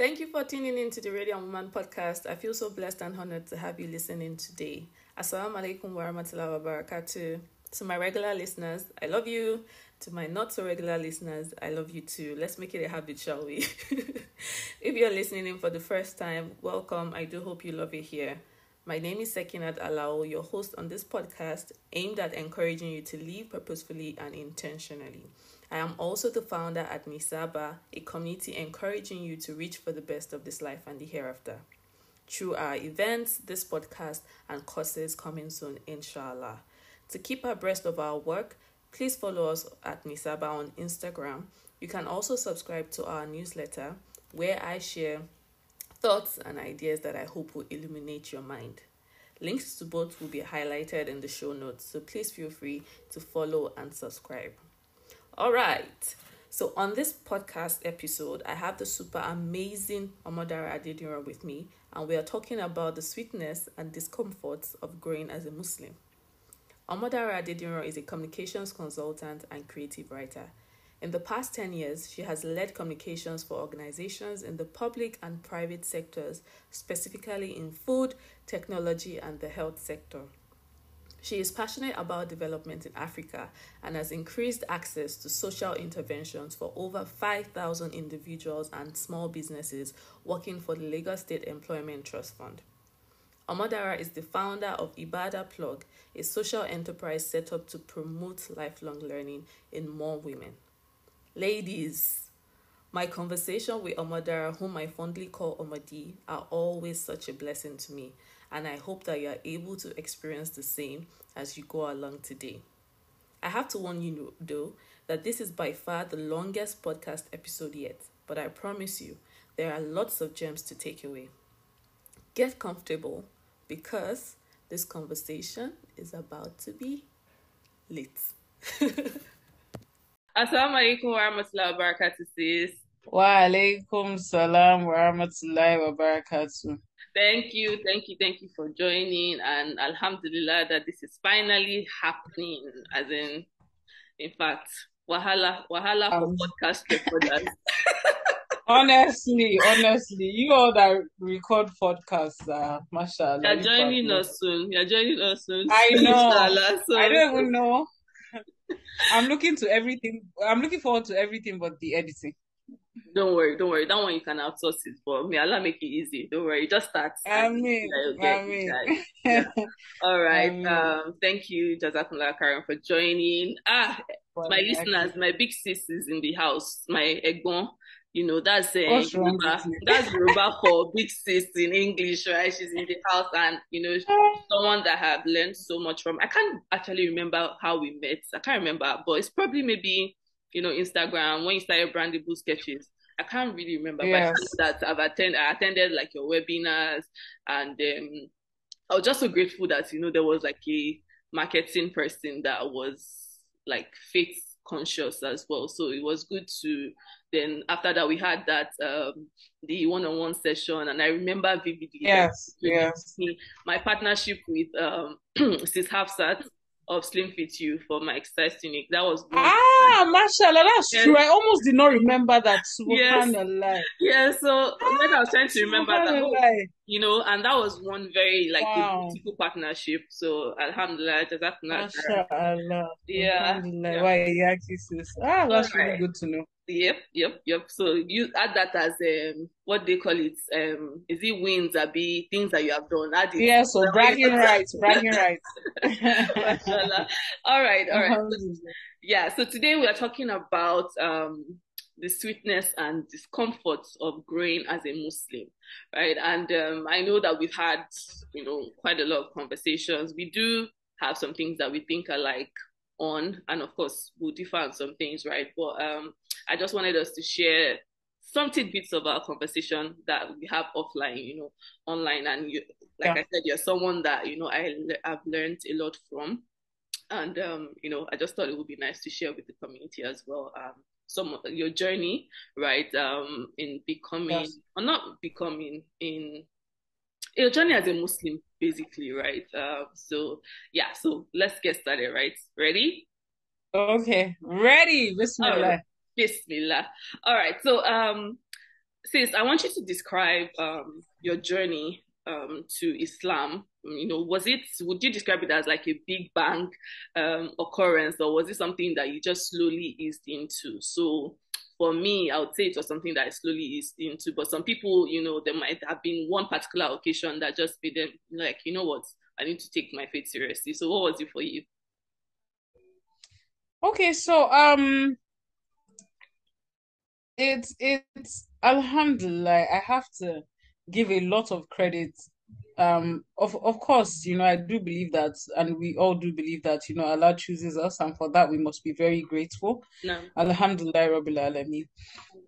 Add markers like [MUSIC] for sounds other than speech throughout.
Thank you for tuning in to the Radiant Woman podcast. I feel so blessed and honored to have you listening today. Assalamu alaikum wa rahmatullahi wa barakatuh. To my regular listeners, I love you. To my not so regular listeners, I love you too. Let's make it a habit, shall we? [LAUGHS] if you're listening in for the first time, welcome. I do hope you love it here. My name is Sekinat Alao, your host on this podcast aimed at encouraging you to live purposefully and intentionally. I am also the founder at Nisabaah, a community encouraging you to reach for the best of this life and the hereafter. Through our events, this podcast, and courses coming soon, inshallah. To keep abreast of our work, please follow us at Nisabaah on Instagram. You can also subscribe to our newsletter where I share thoughts and ideas that I hope will illuminate your mind. Links to both will be highlighted in the show notes, so please feel free to follow and subscribe. All right. So on this podcast episode, I have the super amazing Omodara Adediran with me, and we are talking about the sweetness and discomforts of growing as a Muslim. Omodara Adediran is a communications consultant and creative writer. In the past 10 years, she has led communications for organizations in the public and private sectors, specifically in food, technology, and the health sector. She is passionate about development in Africa and has increased access to social interventions for over 5,000 individuals and small businesses working for the Lagos State Employment Trust Fund. Omodara is the founder of Ibadah Plug, a social enterprise set up to promote lifelong learning in more women. Ladies, my conversation with Omodara, whom I fondly call Omadi, are always such a blessing to me and I hope that you are able to experience the same as you go along today. I have to warn you, though, that this is by far the longest podcast episode yet, but I promise you, there are lots of gems to take away. Get comfortable because this conversation is about to be lit. [LAUGHS] Assalamu alaikum wa rahmatullahi wa barakatuh, sis. Wa alaikum salam wa rahmatullahi wa barakatuh. Thank you, thank you, thank you for joining, and Alhamdulillah that this is finally happening. As in, in fact, wahala, wahala um, for podcast recorders. [LAUGHS] honestly, honestly, you all that record podcasts, uh, mashallah. You're joining us soon. You're joining us soon. I [LAUGHS] know. so. I don't even know. [LAUGHS] I'm looking to everything. I'm looking forward to everything but the editing. Don't worry, don't worry. That one you can outsource it, but me, Allah make it easy. Don't worry, just start. I mean, I mean. [LAUGHS] Yeah. All right. Um, thank you, Jazakumullah Karim, for joining. Ah, well, my listeners, my big sis is in the house. My egbon, you know, that's uh, Yoruba, that's Yoruba [LAUGHS] for big sis in English, right? She's in the house, and you know, someone that I have learned so much from. I can't actually remember how we met. I can't remember, but it's probably maybe you know, Instagram when you started branding book sketches. I can't really remember, yes. but that I've attended, I attended like your webinars, and um, I was just so grateful that you know there was like a marketing person that was like faith conscious as well. So it was good to then after that we had that um the one-on-one session and I remember vividly yes yes my partnership with um [CLEARS THROAT] Sis Hafsat of Slim Fit You for my exercise clinic. That was ah, mashallah, that's yes. true. I almost did not remember that. Yes, yeah. So ah, when I was trying to remember that, oh, you know, and that was one very like wow. beautiful partnership. So Alhamdulillah, Mashallah. Yeah. Alhamdulillah. Yeah. Why, yeah, Ah, that's really good to know. Yep, yep, yep. So you add that as um what they call it. Um is it wins or be things that you have done? Add it. Yeah, so bragging rights, bragging rights. all right, all right. yeah, so today we are talking about um the sweetness and discomfort of growing as a Muslim, right? And um, I know that we've had, you know, quite a lot of conversations. We do have some things that we think are like on, and of course, we'll differ on some things, right? But um, I just wanted us to share some tidbits of our conversation that we have offline, you know, online. And you, like yeah. I said, you're someone that, you know, I, I've learned a lot from. And, um, you know, I just thought it would be nice to share with the community as well. Um, some of your journey, right, um, in becoming, yes. or not becoming, in your journey as a Muslim, basically, right? Uh, so, yeah, so let's get started, right? Ready? Okay, ready. Bismillah. Bismillah. All right. So, um, sis, I want you to describe um, your journey um, to Islam. You know, was it? Would you describe it as like a big bang um, occurrence, or was it something that you just slowly eased into? So, for me, I would say it was something that I slowly eased into. But some people, you know, there might have been one particular occasion that just made them like, you know what, I need to take my faith seriously. So, what was it for you? Okay, so um, it's it's Alhamdulillah. I have to give a lot of credit. Um, of of course, you know, I do believe that, and we all do believe that, you know, Allah chooses us, and for that we must be very grateful. No. Alhamdulillah Rabbil Alameen.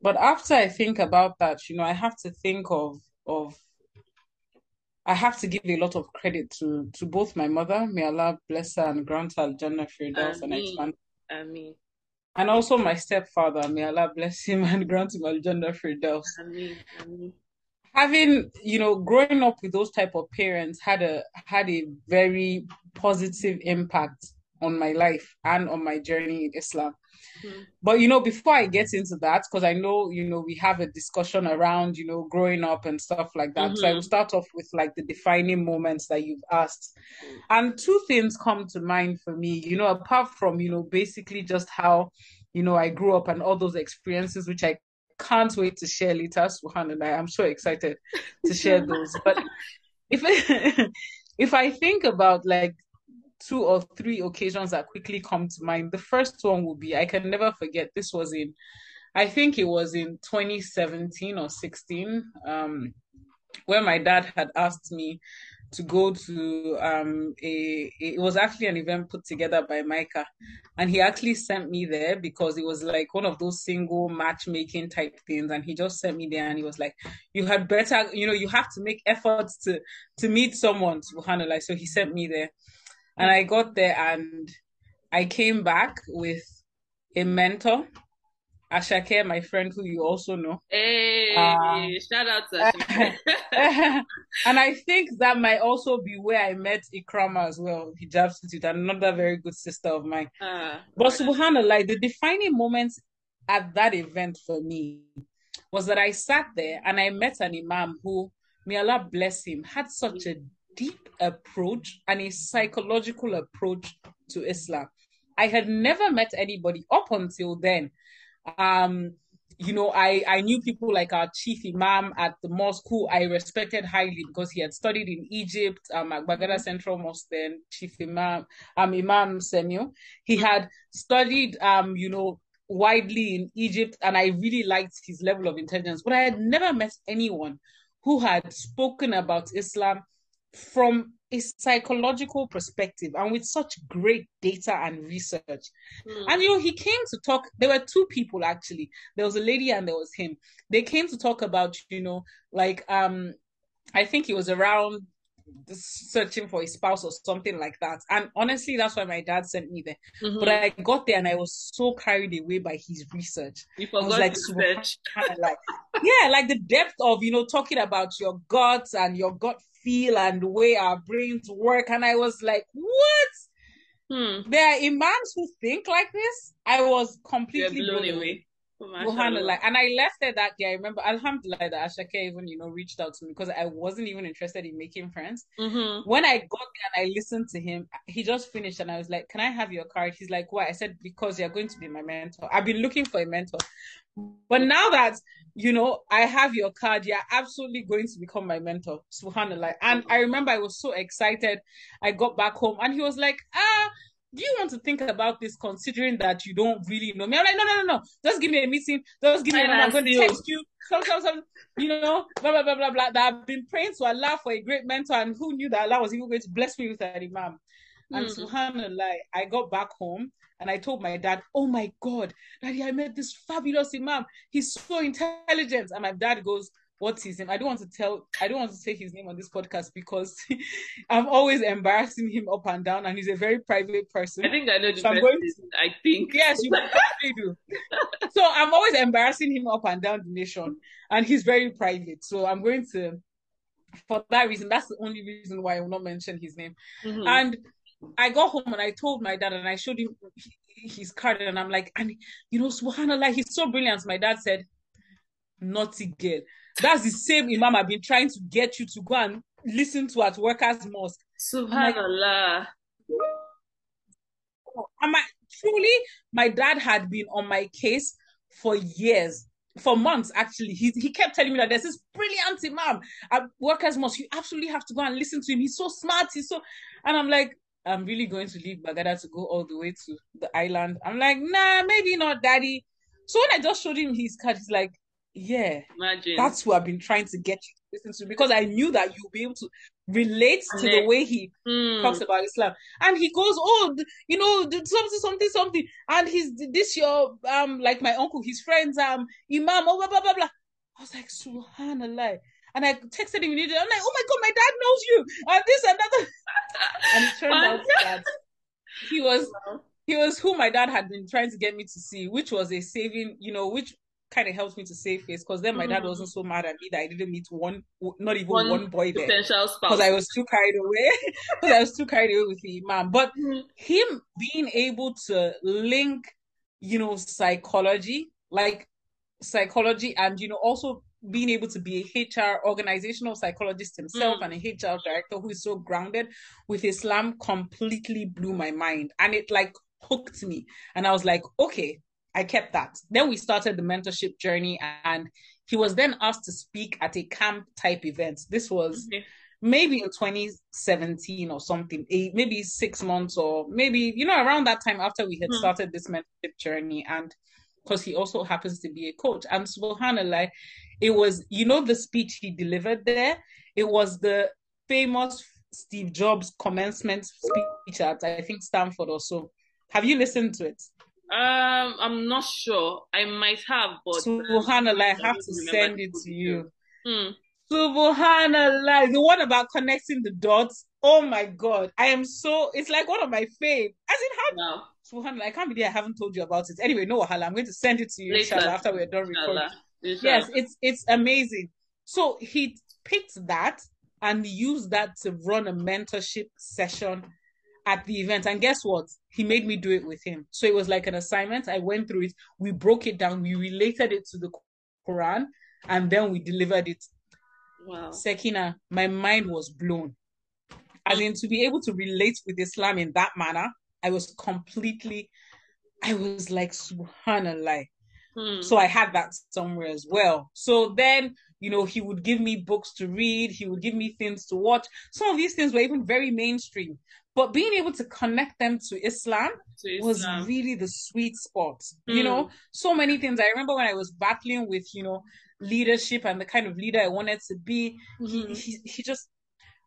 But after I think about that, you know, I have to think of of I have to give a lot of credit to to both my mother, may Allah bless her and grant her Jannah Firdaus and expand. Ameen and also my stepfather, may Allah bless him [LAUGHS] and grant him Al-Jannah Firdaus. Ameen. Ameen. Having, you know, growing up with those type of parents had a had a very positive impact on my life and on my journey in Islam. Mm-hmm. But you know, before I get into that, because I know you know we have a discussion around you know growing up and stuff like that. Mm-hmm. So I will mm-hmm. start off with like the defining moments that you've asked, mm-hmm. and two things come to mind for me. You know, apart from you know basically just how you know I grew up and all those experiences, which I can't wait to share later. Subhanallah, I'm so excited to share [LAUGHS] those. But if [LAUGHS] if I think about like two or three occasions that quickly come to mind. The first one will be I can never forget. This was in, I think it was in 2017 or 16, um, where my dad had asked me to go to um a it was actually an event put together by Micah and he actually sent me there because it was like one of those single matchmaking type things and he just sent me there and he was like you had better you know you have to make efforts to to meet someone subhanallah so he sent me there and I got there and I came back with a mentor, Ashake, my friend who you also know. Hey, um, shout out to [LAUGHS] Ashake. [LAUGHS] and I think that might also be where I met Ikrama as well, hijab institute, another very good sister of mine. Uh, but subhanallah, the defining moments at that event for me was that I sat there and I met an imam who, may Allah bless him, had such a deep approach and a psychological approach to Islam. I had never met anybody up until then. Um, you know, I, I knew people like our chief imam at the mosque who I respected highly because he had studied in Egypt, um, at Gbagada Central Mosque, then chief imam, um, Imam Samuel. He had studied, um, you know, widely in Egypt, and I really liked his level of intelligence. But I had never met anyone who had spoken about Islam from a psychological perspective and with such great data and research. Mm. And you know, he came to talk. There were two people actually. There was a lady and there was him. They came to talk about, you know, like um, I think he was around searching for a spouse or something like that. And honestly, that's why my dad sent me there. Mm-hmm. But I got there and I was so carried away by his research. You forgot like, research. like, [LAUGHS] yeah, like the depth of you know talking about your guts and your gut feel and the way our brains work. And I was like, what? Hmm. There are imams who think like this. I was completely You're blown, blown away. Subhanallah. And I left it that day. I remember, Alhamdulillah, that Ashake even, you know, reached out to me because I wasn't even interested in making friends. Mm-hmm. When I got there and I listened to him, he just finished and I was like, Can I have your card? He's like, Why? I said, Because you're going to be my mentor. I've been looking for a mentor. But now that you know, I have your card. You're absolutely going to become my mentor. Subhanallah. And I remember I was so excited. I got back home and he was like, ah, do you want to think about this considering that you don't really know me? I'm like, no, no, no, no. Just give me a meeting. Just give me a number. I'm going to text you. Some, some, some, you know, blah, blah, blah, blah, blah. That I've been praying to Allah for a great mentor and who knew that Allah was even going to bless me with an imam. And mm. subhanAllah, I got back home and I told my dad, Oh my God, Daddy, I met this fabulous Imam. He's so intelligent. And my dad goes, What's his name? I don't want to tell, I don't want to say his name on this podcast because [LAUGHS] I'm always embarrassing him up and down, and he's a very private person. I think I know the so I'm going to, I think. Yes, you probably do. [LAUGHS] so I'm always embarrassing him up and down the nation, and he's very private. So I'm going to for that reason, that's the only reason why I will not mention his name. Mm-hmm. And I got home and I told my dad and I showed him his card and I'm like, and you know, subhanAllah, he's so brilliant. My dad said, naughty girl. That's the same imam I've been trying to get you to go and listen to at workers' mosque. Subhanallah. And my truly, my dad had been on my case for years, for months actually. He he kept telling me that there's this brilliant imam at workers' mosque. You absolutely have to go and listen to him. He's so smart. He's so, and I'm like, I'm really going to leave Gbagada to go all the way to the island. I'm like, nah, maybe not, daddy. So when I just showed him his card, he's like, yeah, Imagine. that's who I've been trying to get you to listen to because I knew that you'll be able to relate to the way he Mm. talks about Islam. And he goes, oh, you know, th- something, something, something. And he's this your um, like my uncle, his friends, um, Imam, oh, blah blah blah blah. I was like, Subhanallah. And I texted him immediately. I'm like, oh my god, my dad knows you, and this and that. [LAUGHS] And it turned out that he was he was who my dad had been trying to get me to see, which was a saving, you know, which kind of helped me to save face because then my dad Mhm. wasn't so mad at me that I didn't meet one, not even One one, boy there potential spouse. because I was too carried away. [LAUGHS] Because I was too carried away with the imam. But Mhm. him being able to link, you know, psychology, like psychology, and you know, also being able to be a HR organizational psychologist himself Mm. and a HR director who is so grounded with Islam completely blew my mind. And it like hooked me. And I was like, okay, I kept that. Then we started the mentorship journey and he was then asked to speak at a camp type event. This was Okay. maybe in 2017 or something, eight, maybe six months or maybe, you know, around that time after we had Hmm. started this mentorship journey. And because he also happens to be a coach. And subhanAllah, it was, you know, the speech he delivered there, it was the famous Steve Jobs commencement speech at, I think, Stanford or so. Have you listened to it? Um, I'm not sure. I might have, but Subhanallah, I have to send it to you. Mm. Subhanallah, the one about connecting the dots. Oh my God, I am so. It's like one of my fave. As in how Wow. Subhanallah, I can't believe I haven't told you about it. Anyway, no wahala. I'm going to send it to you inshallah after we're done recording. Inshallah. Inshallah. Yes, it's it's amazing. So he picked that and used that to run a mentorship session at the event. And guess what? He made me do it with him. So it was like an assignment. I went through it. We broke it down. We related it to the Quran, and then we delivered it Wow. Sekina, my mind was blown. As in to be able to relate with Islam in that manner, I was completely, I was like, subhanallah. Hmm. So I had that somewhere as well. So then, you know, he would give me books to read, he would give me things to watch. Some of these things were even very mainstream, but being able to connect them to Islam To was really the sweet spot. You Mm. know, so many things. I remember when I was battling with, you know, leadership and the kind of leader I wanted to be. He Mhm. he, he just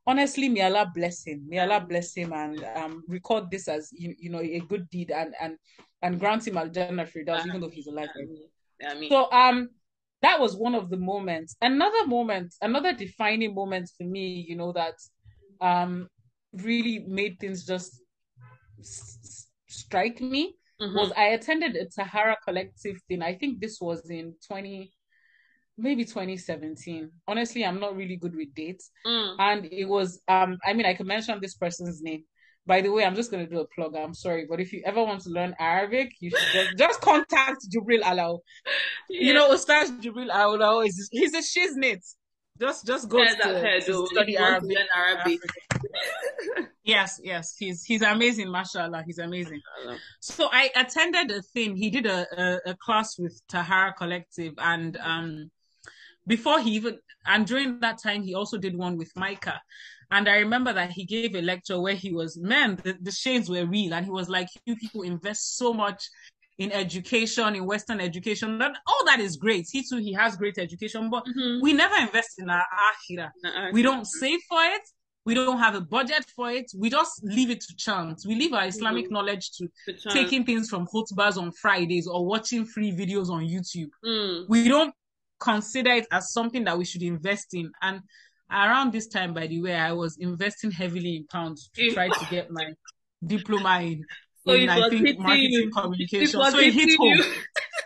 honestly, may Allah bless him. May Allah bless him and um record this as you, you know a good deed and and and grant him Al Jannah Firdaus, even though he's alive. I mean, So um that was one of the moments. Another moment, another defining moment for me, you know, that um really made things just s- strike me mhm. was I attended a Tahara collective thing. I think this was in 20 maybe 2017. Honestly, I'm not really good with dates. Mm. And it was um I mean I can mention this person's name. By the way, I'm just gonna do a plug. I'm sorry, but if you ever want to learn Arabic, you should just, [LAUGHS] just contact Jubril Alao. You know, Ustaz Jubril Alao is he's a shiznit. Just just go to, heard, to study If you want to Arabic. Arabic. [LAUGHS] Yes, yes, he's he's amazing, mashallah, he's amazing. So I attended a thing. He did a, a, a class with Tahara Collective, and um, before he even and during that time, he also did one with Micah. And I remember that he gave a lecture where he was, man, the, the shades were real, and he was like, "You people invest so much in education, in Western education. That all that is great. He too, he has great education, but Mhm. we never invest in our akhirah. Uh-uh. We don't save for it. We don't have a budget for it. We just leave it to chance. We leave our Islamic Mhm. knowledge to taking things from khutbahs on Fridays or watching free videos on YouTube. Mm. We don't consider it as something that we should invest in. And around this time, by the way, I was investing heavily in pounds to try to get my diploma in, So in it I was think, marketing you. communication. was so it hit home. you.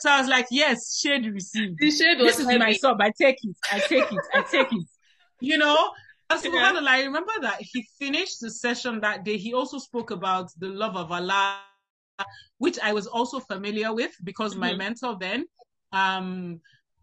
So I was like, yes, shade received The shade was this is heavy. my sub. I take it. I take it. I take it. You know? Yeah. I remember that he finished the session that day. He also spoke about the love of Allah, which I was also familiar with because my Mhm. mentor then, um,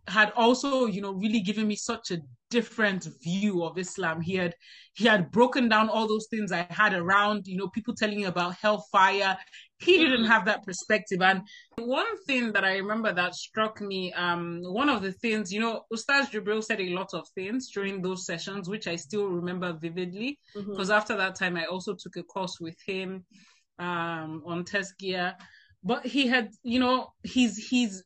had also, you know, really given me such a different view of Islam. He had he had broken down all those things I had around, you know, people telling you about hellfire. He didn't mm-hmm. have that perspective. And one thing that I remember that struck me, um, one of the things, you know, Ustaz Jibril said a lot of things during those sessions, which I still remember vividly. Because mm-hmm. after that time, I also took a course with him um, on Tazkiyah. But he had, you know, his his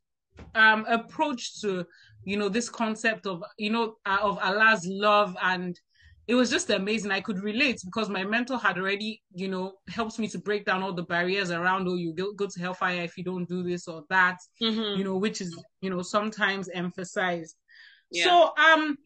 um, approach to you know this concept of you know uh, of Allah's love and it was just amazing. I could relate because my mentor had already, you know, helped me to break down all the barriers around, oh, you go, go to hellfire if you don't do this or that, mm-hmm. you know, which is, you know, sometimes emphasized. Yeah. So, um,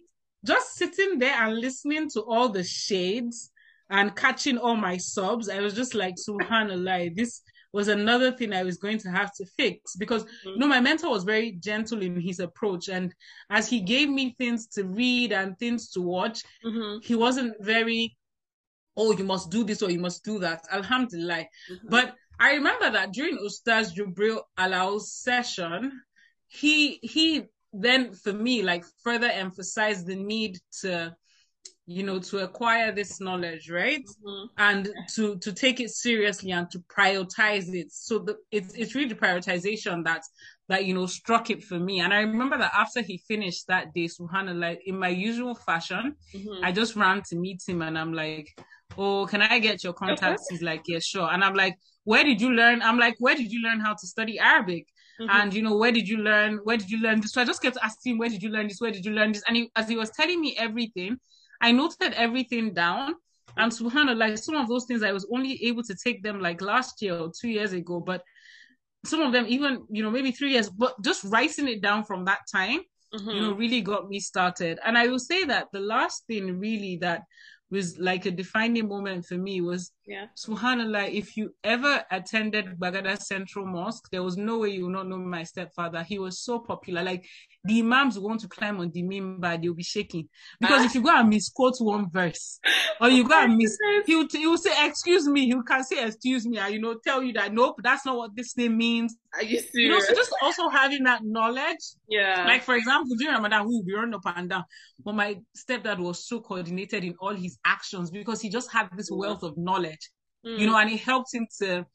just sitting there and listening to all the shades and catching all my sobs, I was just like, subhanallah, this was another thing I was going to have to fix because mm-hmm. you know my mentor was very gentle in his approach and as he gave me things to read and things to watch mm-hmm. he wasn't very oh you must do this or you must do that alhamdulillah mm-hmm. but I remember that during Ustaz Jubril Alao's session he he then for me like further emphasized the need to you know to acquire this knowledge right? Mm-hmm. and to to take it seriously and to prioritize it. So the, it's it's really the prioritization that that you know struck it for me. And i remember that after he finished that day subhanallah in my usual fashion mm-hmm. i just ran to meet him and i'm like oh can i get your contacts [LAUGHS] he's like yeah sure. And i'm like where did you learn? I'm like where did you learn how to study arabic? Mm-hmm. and you know where did you learn? Where did you learn this? So i just kept asking where did you learn this? Where did you learn this? And he, as he was telling me everything I noted everything down. And subhanAllah, some of those things I was only able to take them like last year or two years ago, but some of them even, you know, maybe three years, but just writing it down from that time, mm-hmm. you know, really got me started. And I will say that the last thing really that was like a defining moment for me was yeah. subhanallah if you ever attended gbagada central mosque there was no way you would not know my stepfather he was so popular like the imams want to climb on the mimbar, they'll be shaking. Because ah. if you go and misquote one verse, or you go and miss, he will, he will say, excuse me, he can say, excuse me, and, you know, tell you that, nope, that's not what this thing means. Are you serious? You know, so just also having that knowledge. Yeah. Like, for example, during Ramadan, we will be running up and down. But my stepdad was so coordinated in all his actions because he just had this wealth of knowledge, mm. you know, and it helped him to,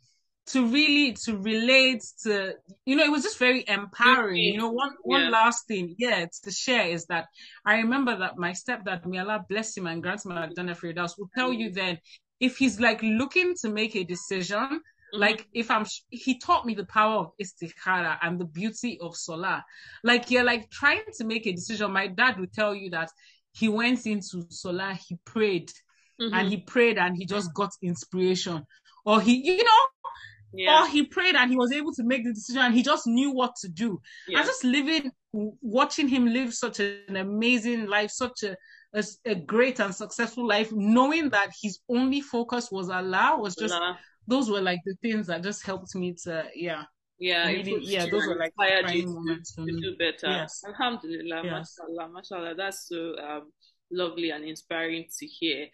to really to relate to you know it was just very empowering you know one one yeah. last thing yeah to share is that i remember that my stepdad may allah bless him and grant him Firdaus will tell you then if he's like looking to make a decision mm-hmm. like if i'm he taught me the power of istikhara and the beauty of salah like you're like trying to make a decision my dad would tell you that he went into salah he prayed mm-hmm. and he prayed and he just got inspiration or he you know yeah. Or he prayed and he was able to make the decision and he just knew what to do. Yeah. And just living, watching him live such an amazing life, such a, a, a, great and successful life, knowing that his only focus was Allah was just, Allah. those were like the things that just helped me to, yeah. Yeah, really, yeah, those were like moments to, to do better. Yes. Alhamdulillah, yes. mashallah, mashallah. That's so um, lovely and inspiring to hear.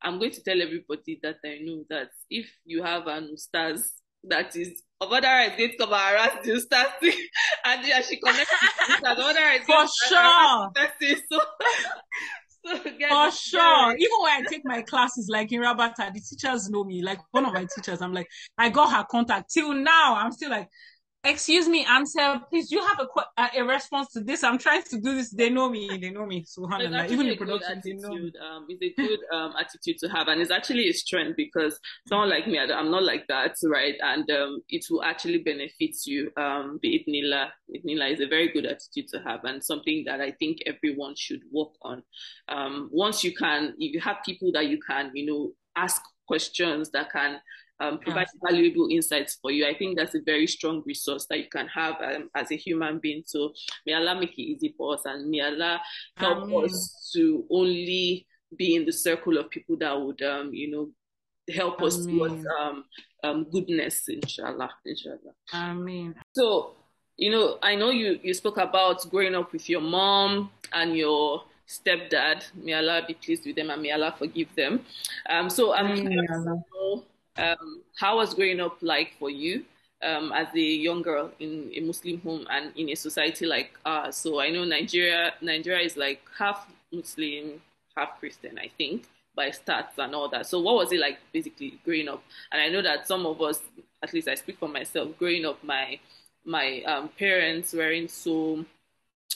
I'm going to tell everybody that I know that if you have an ustaz that is Omodara is going to come and harass the Ustazi [LAUGHS] and yeah, she connected with Omodara is For sure. [LAUGHS] So, so For sure. Even when I take my classes like in Rabata, the teachers know me. Like one of my teachers, I'm like, I got her contact. Till now, I'm still like, excuse me, answer, please, you have a, a response to this? I'm trying to do this. They know me. They know me. So, even in production, they know. Um, it's a good um, attitude to have. And it's actually a strength because someone like me, I'm not like that, right? And um, it will actually benefit you. Um, Bi'idnillah. Bi'idnillah is a very good attitude to have and something that I think everyone should work on. Um, once you can, if you have people that you can, you know, ask questions that can um, provide yeah. valuable insights for you. I think that's a very strong resource that you can have um, as a human being. So may Allah make it easy for us and may Allah help um, us to only be in the circle of people that would, um, you know, help us towards um, um, goodness, inshallah, inshallah. Amen. So, you know, I know you, you spoke about growing up with your mom and your stepdad. May Allah be pleased with them and may Allah forgive them. Um, so I'm um, how was growing up like for you? um, as a young girl in a Muslim home and in a society like ours. So I know Nigeria, Nigeria is like half Muslim, half Christian, I think, by stats and all that. So what was it like basically growing up? And I know that some of us, at least I speak for myself, growing up, my my um, parents weren't so,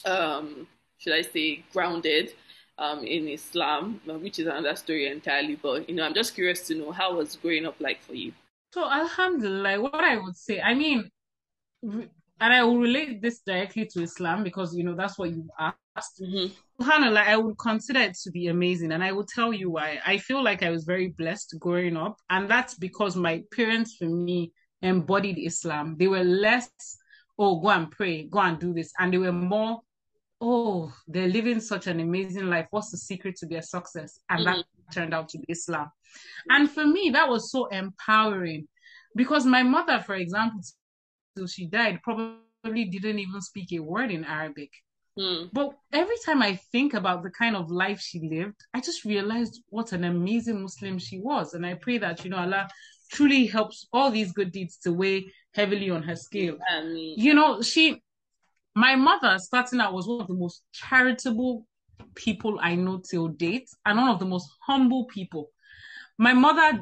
um, should I say, grounded um, in Islam, which is another story entirely. But you know, I'm just curious to know how was growing up like for you. So, Alhamdulillah, what I would say, I mean, and I will relate this directly to Islam because you know that's what you asked. Mm-hmm. I would consider it to be amazing, and I will tell you why. I feel like I was very blessed growing up, and that's because my parents, for me, embodied Islam. They were less, oh, go and pray, go and do this, and they were more, oh, they're living such an amazing life. What's the secret to their success? And mm-hmm. that turned out to be Islam. And for me, that was so empowering because my mother, for example, till she died, probably didn't even speak a word in Arabic. Mm. But every time I think about the kind of life she lived, I just realized what an amazing Muslim she was. And I pray that, you know, Allah truly helps all these good deeds to weigh heavily on her scale. You know, she, my mother starting out was one of the most charitable people I know till date and one of the most humble people. My mother,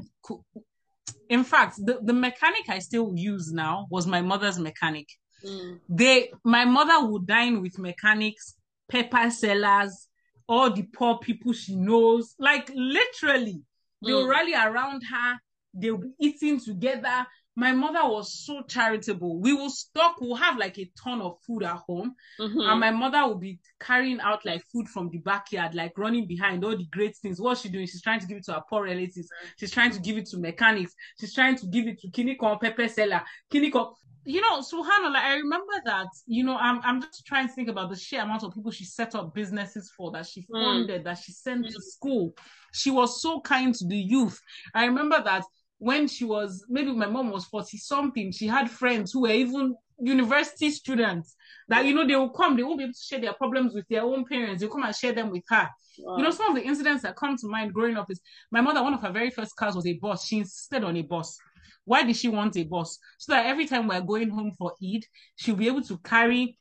in fact, the, the mechanic I still use now was my mother's mechanic. Mm. They, my mother would dine with mechanics, pepper sellers, all the poor people she knows. Like literally, they'll mm. rally around her. They'll be eating together my mother was so charitable. We will stock, we'll have like a ton of food at home. Mm-hmm. And my mother will be carrying out like food from the backyard, like running behind all the great things. What's she doing? She's trying to give it to her poor relatives. She's trying to give it to mechanics. She's trying to give it to Kiniko pepper seller. Kiniko. You know, subhanAllah, I remember that, you know, I'm I'm just trying to think about the sheer amount of people she set up businesses for, that she mm. funded, mm. that she sent mm. to school. She was so kind to the youth. I remember that when she was maybe my mom was 40 something, she had friends who were even university students that you know they will come, they won't be able to share their problems with their own parents, they'll come and share them with her. Wow. You know, some of the incidents that come to mind growing up is my mother, one of her very first cars was a bus. She insisted on a bus. Why did she want a bus? So that every time we're going home for Eid, she'll be able to carry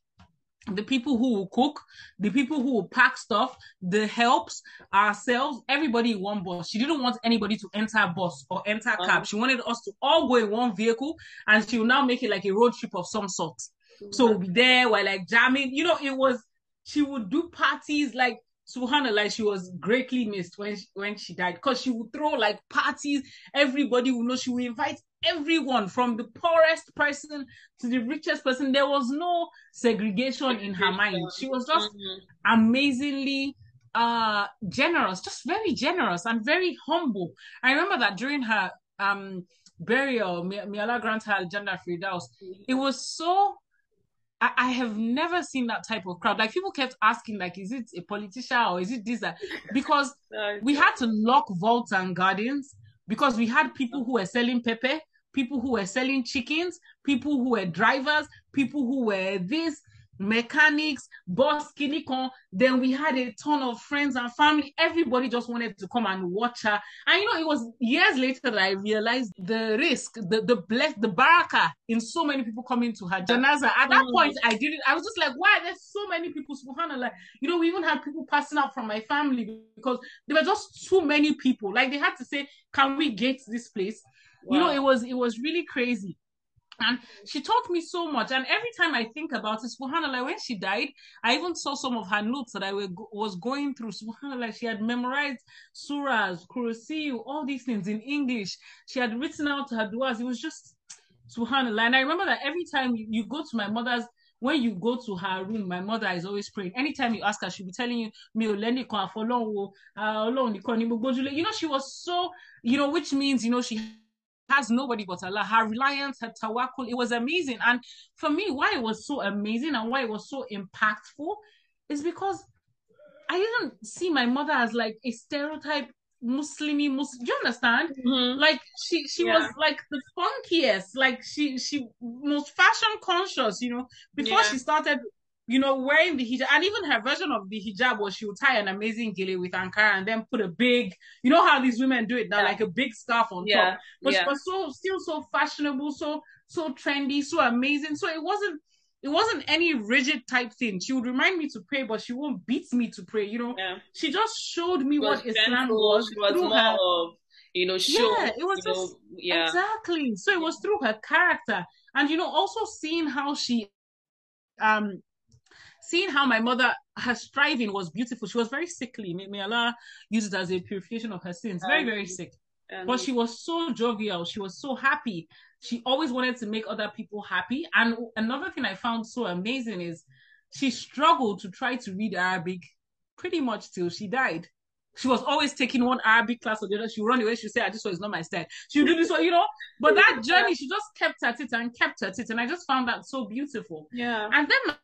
the people who will cook, the people who will pack stuff, the helps, ourselves, everybody in one bus. She didn't want anybody to enter bus or enter cab. Uh-huh. She wanted us to all go in one vehicle and she will now make it like a road trip of some sort. So we'll be there, while like jamming. You know, it was, she would do parties like Subhanallah, like she was greatly missed when she, when she died because she would throw like parties. Everybody would know. She would invite everyone from the poorest person to the richest person. There was no segregation in her mind. She was just mm-hmm. amazingly uh generous, just very generous and very humble. I remember that during her um burial, may, may Allah grant her Jannah Firdaus, it was so I, I have never seen that type of crowd. Like people kept asking, like, is it a politician or is it this? Because [LAUGHS] we had to lock vaults and gardens because we had people who were selling pepper, people who were selling chickens, people who were drivers, people who were this, mechanics, boss, kinikon. Then we had a ton of friends and family. Everybody just wanted to come and watch her. And you know, it was years later that I realized the risk, the the bless, the baraka in so many people coming to her janaza. At that mm. point, I didn't. I was just like, why? There's so many people. Subhanallah. You know, we even had people passing out from my family because there were just too many people. Like they had to say, can we get this place? Wow. You know, it was it was really crazy. And she taught me so much. And every time I think about it, subhanAllah, when she died, I even saw some of her notes that I was going through. Subhanallah, she had memorized surahs, kursiyu, all these things in English. She had written out her duas. It was just subhanAllah. And I remember that every time you, go to my mother's, when you go to her room, my mother is always praying. Anytime you ask her, she'll be telling you, uh, You know, she was so, you know, which means, you know, she has nobody but Allah. Her reliance, her tawakkul, it was amazing. And for me, why it was so amazing and why it was so impactful is because I didn't see my mother as like a stereotype Muslimy Muslim. Do you understand? Mm-hmm. Like she she yeah. was like the funkiest. Like she she most fashion conscious. You know, before yeah. she started you know, wearing the hijab, and even her version of the hijab was she would tie an amazing gele with ankara and then put a big, you know how these women do it now, yeah. like a big scarf on yeah. top. But yeah. she was so still so fashionable, so so trendy, so amazing. So it wasn't it wasn't any rigid type thing. She would remind me to pray, but she won't beat me to pray. You know, yeah. she just showed me what Islam was. was through more her, of, you know, show. Yeah, it was just know, yeah. exactly. So it was through her character, and you know, also seeing how she, um, seeing how my mother her striving was beautiful. She was very sickly. May, may Allah use it as a purification of her sins. Very, very sick. but she was so jovial. She was so happy she always wanted to make other people happy. And another thing I found so amazing is she struggled to try to read Arabic pretty much till she died. She was always taking one Arabic class or the other. She would run away. She would say, I just saw it's not my style. She would do this one, you know. But that [LAUGHS] journey, she just kept at it and kept at it. And I just found that so beautiful. Yeah. And then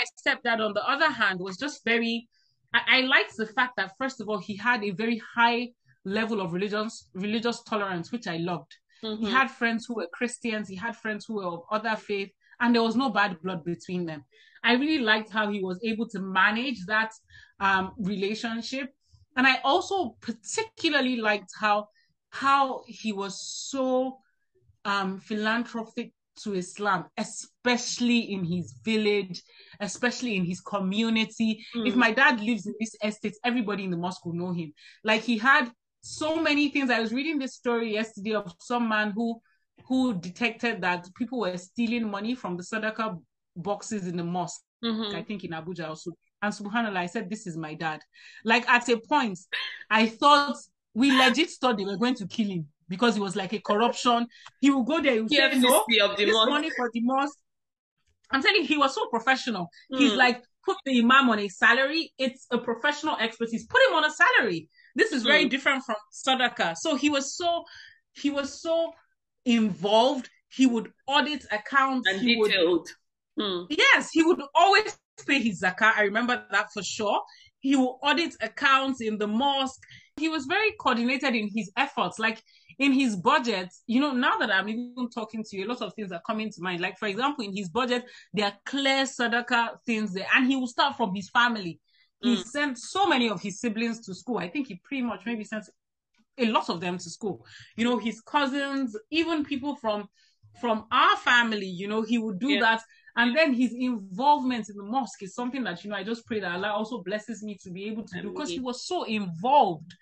my stepdad, on the other hand, was just very I, I liked the fact that first of all, he had a very high level of religious religious tolerance, which I loved. Mm-hmm. He had friends who were Christians, he had friends who were of other faith, and there was no bad blood between them. I really liked how he was able to manage that um, relationship. And I also particularly liked how how he was so um, philanthropic to Islam, especially in his village, especially in his community. Mm. If my dad lives in this estate, everybody in the mosque will know him. Like he had so many things. I was reading this story yesterday of some man who who detected that people were stealing money from the Sadaqah boxes in the mosque. Mm-hmm. I think in Abuja also. And subhanallah, I said, This is my dad. Like at a point, I thought we legit thought they were going to kill him because it was like a corruption. He would go there, he would say, No, this mosque. money for the mosque. I'm telling you, he was so professional. Mm. He's like, put the imam on a salary. It's a professional expertise. Put him on a salary. This is very mm. different from Sadaka. So he was so he was so involved. He would audit accounts and he detailed. Would, mm. Yes, he would always pay his zakat. I remember that for sure. He would audit accounts in the mosque. He was very coordinated in his efforts. Like in his budget, you know, now that I'm even talking to you, a lot of things are coming to mind. Like, for example, in his budget, there are clear Sadaka things there, and he will start from his family. He mm. sent so many of his siblings to school. I think he pretty much maybe sent a lot of them to school. You know, his cousins, even people from from our family, you know, he would do yeah. that. And then his involvement in the mosque is something that, you know, I just pray that Allah also blesses me to be able to do because he was so involved.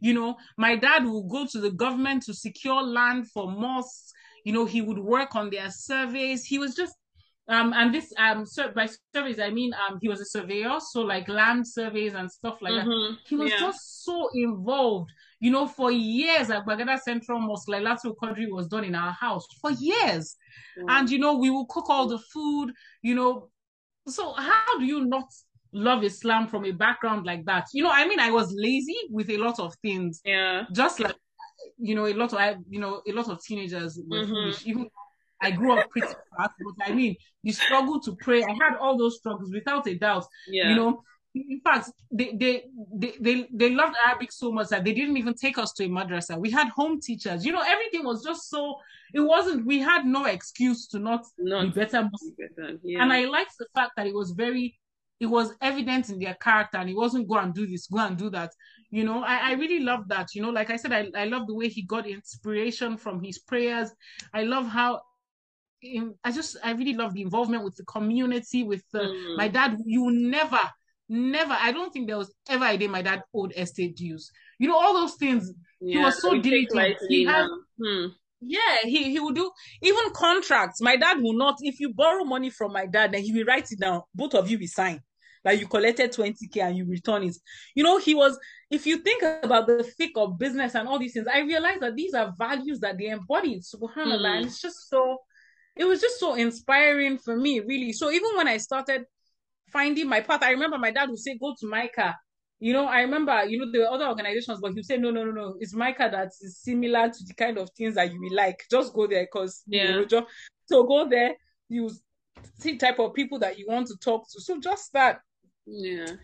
You know, my dad would go to the government to secure land for mosques. You know, he would work on their surveys. He was just um, and this um so by surveys I mean um he was a surveyor, so like land surveys and stuff like mm-hmm. that. He was yeah. just so involved. You know, for years at Gbagada Central Mosque, like Lato Quadri was done in our house for years. Mm. And you know, we will cook all the food, you know. So how do you not love Islam from a background like that? You know, I mean, I was lazy with a lot of things. Yeah. Just like you know, a lot of I, you know, a lot of teenagers were mm-hmm. foolish, even I grew up pretty fast, but I mean, you struggle to pray, I had all those struggles without a doubt. Yeah. You know, in fact, they, they, they, they, they loved Arabic so much that they didn't even take us to a madrasa. We had home teachers. You know, everything was just so, it wasn't, we had no excuse to not, not be better. better yeah. And I liked the fact that it was very, it was evident in their character and it wasn't go and do this, go and do that. You know, I, I really love that. You know, like I said, I, I love the way he got inspiration from his prayers. I love how I just I really love the involvement with the community with the, mm. my dad. You never, never. I don't think there was ever a day my dad owed estate dues. You know all those things. Yeah, he was so diligent. He had, hmm. Yeah, he he would do even contracts. My dad will not. If you borrow money from my dad, then he will write it down. Both of you will sign. Like you collected 20k and you return it. You know, he was, if you think about the thick of business and all these things, I realize that these are values that they embodied. Subhanallah. Mm. And it's just so it was just so inspiring for me, really. So even when I started finding my path, I remember my dad would say, "Go to Micah." You know, I remember, you know, there were other organizations, but he would say, "No, no, no, no, it's Micah that is similar to the kind of things that you will like. Just go there, cause yeah. You know, so go there. You see type of people that you want to talk to. So just that. Yeah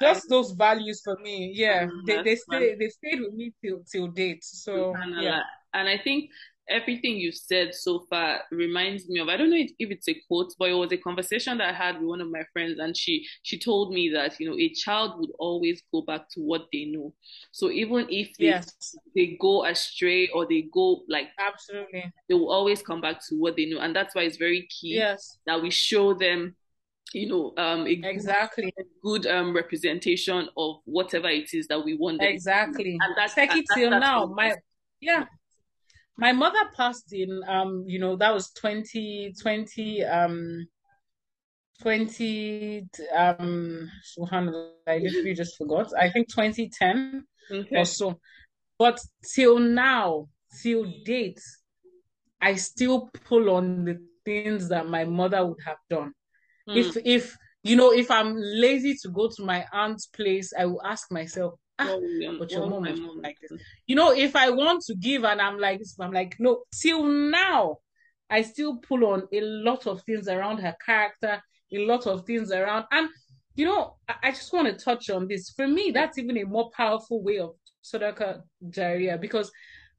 just those values for me yeah mm, they, they stay they stayed with me till till date so yeah and i think everything you've said so far reminds me of I don't know if, it's a quote, but it was a conversation that I had with one of my friends, and she she told me that you know a child would always go back to what they know. So even if they yes. they go astray or they go like absolutely, they will always come back to what they know, and that's why it's very key yes. that we show them you know um exactly good, good um representation of whatever it is that we want exactly and that's take it till now my yeah my mother passed in um you know that was 2020 um 20 um i literally just forgot i think 2010 okay. or so but till now till date i still pull on the things that my mother would have done mm. if if you know if i'm lazy to go to my aunt's place i will ask myself ah, well, but your mom is like this. You know, if I want to give and I'm like I'm like, no, till now, I still pull on a lot of things around her character, a lot of things around. And, you know, I, I just want to touch on this. For me, that's even a more powerful way of Sadaka Jariah because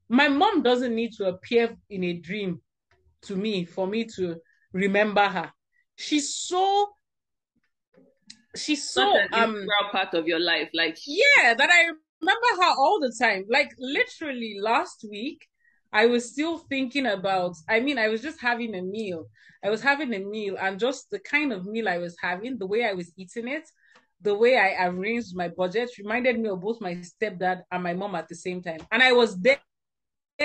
my mom doesn't need to appear in a dream to me for me to remember her. She's so she's so um part of your life like yeah that i remember her all the time. Like literally last week i was still thinking about i mean i was just having a meal. I was having a meal and just the kind of meal i was having the way i was eating it the way i arranged my budget reminded me of both my stepdad and my mom at the same time. And i was there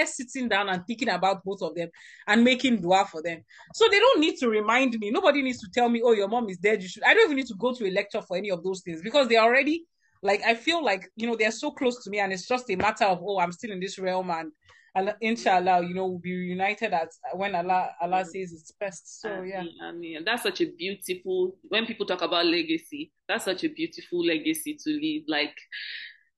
sitting down and thinking about both of them and making dua for them. So they don't need to remind me. Nobody needs to tell me, oh, your mom is dead. You should. I don't even need to go to a lecture for any of those things because they already like I feel like you know they're so close to me, and it's just a matter of oh, I'm still in this realm, and, and inshallah, you know, we'll be reunited at when Allah Allah mm. says it's best. So yeah, I mean, that's such a beautiful. When people talk about legacy, that's such a beautiful legacy to leave. Like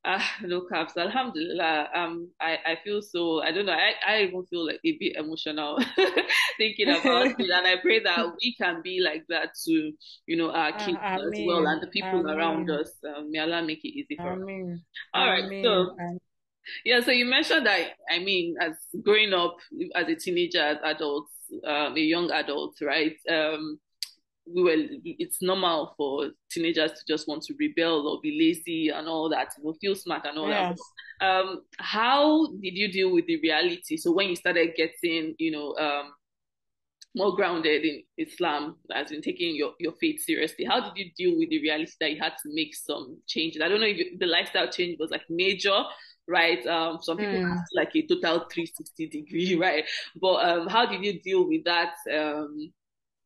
Ah, no caps. Alhamdulillah. Um, I, I feel so. I don't know. I, I even feel like a bit emotional [LAUGHS] thinking about it, and I pray that [LAUGHS] we can be like that to, you know, our kids uh, as well and the people around us. Um, may Allah make it easy for us. All right. So. Yeah, so you mentioned that I mean, as growing up as a teenager, as adults, um, a young adult, right? Um, we were it's normal for teenagers to just want to rebel or be lazy and all that you know, feel smart and all yes. that um how did you deal with the reality so when you started getting you know um more grounded in Islam, as in taking your, your faith seriously. How did you deal with the reality that you had to make some changes? I don't know if the lifestyle change was like major, right? Um, some people mm. like a total 360 degree, [LAUGHS] right? But um, how did you deal with that? Um,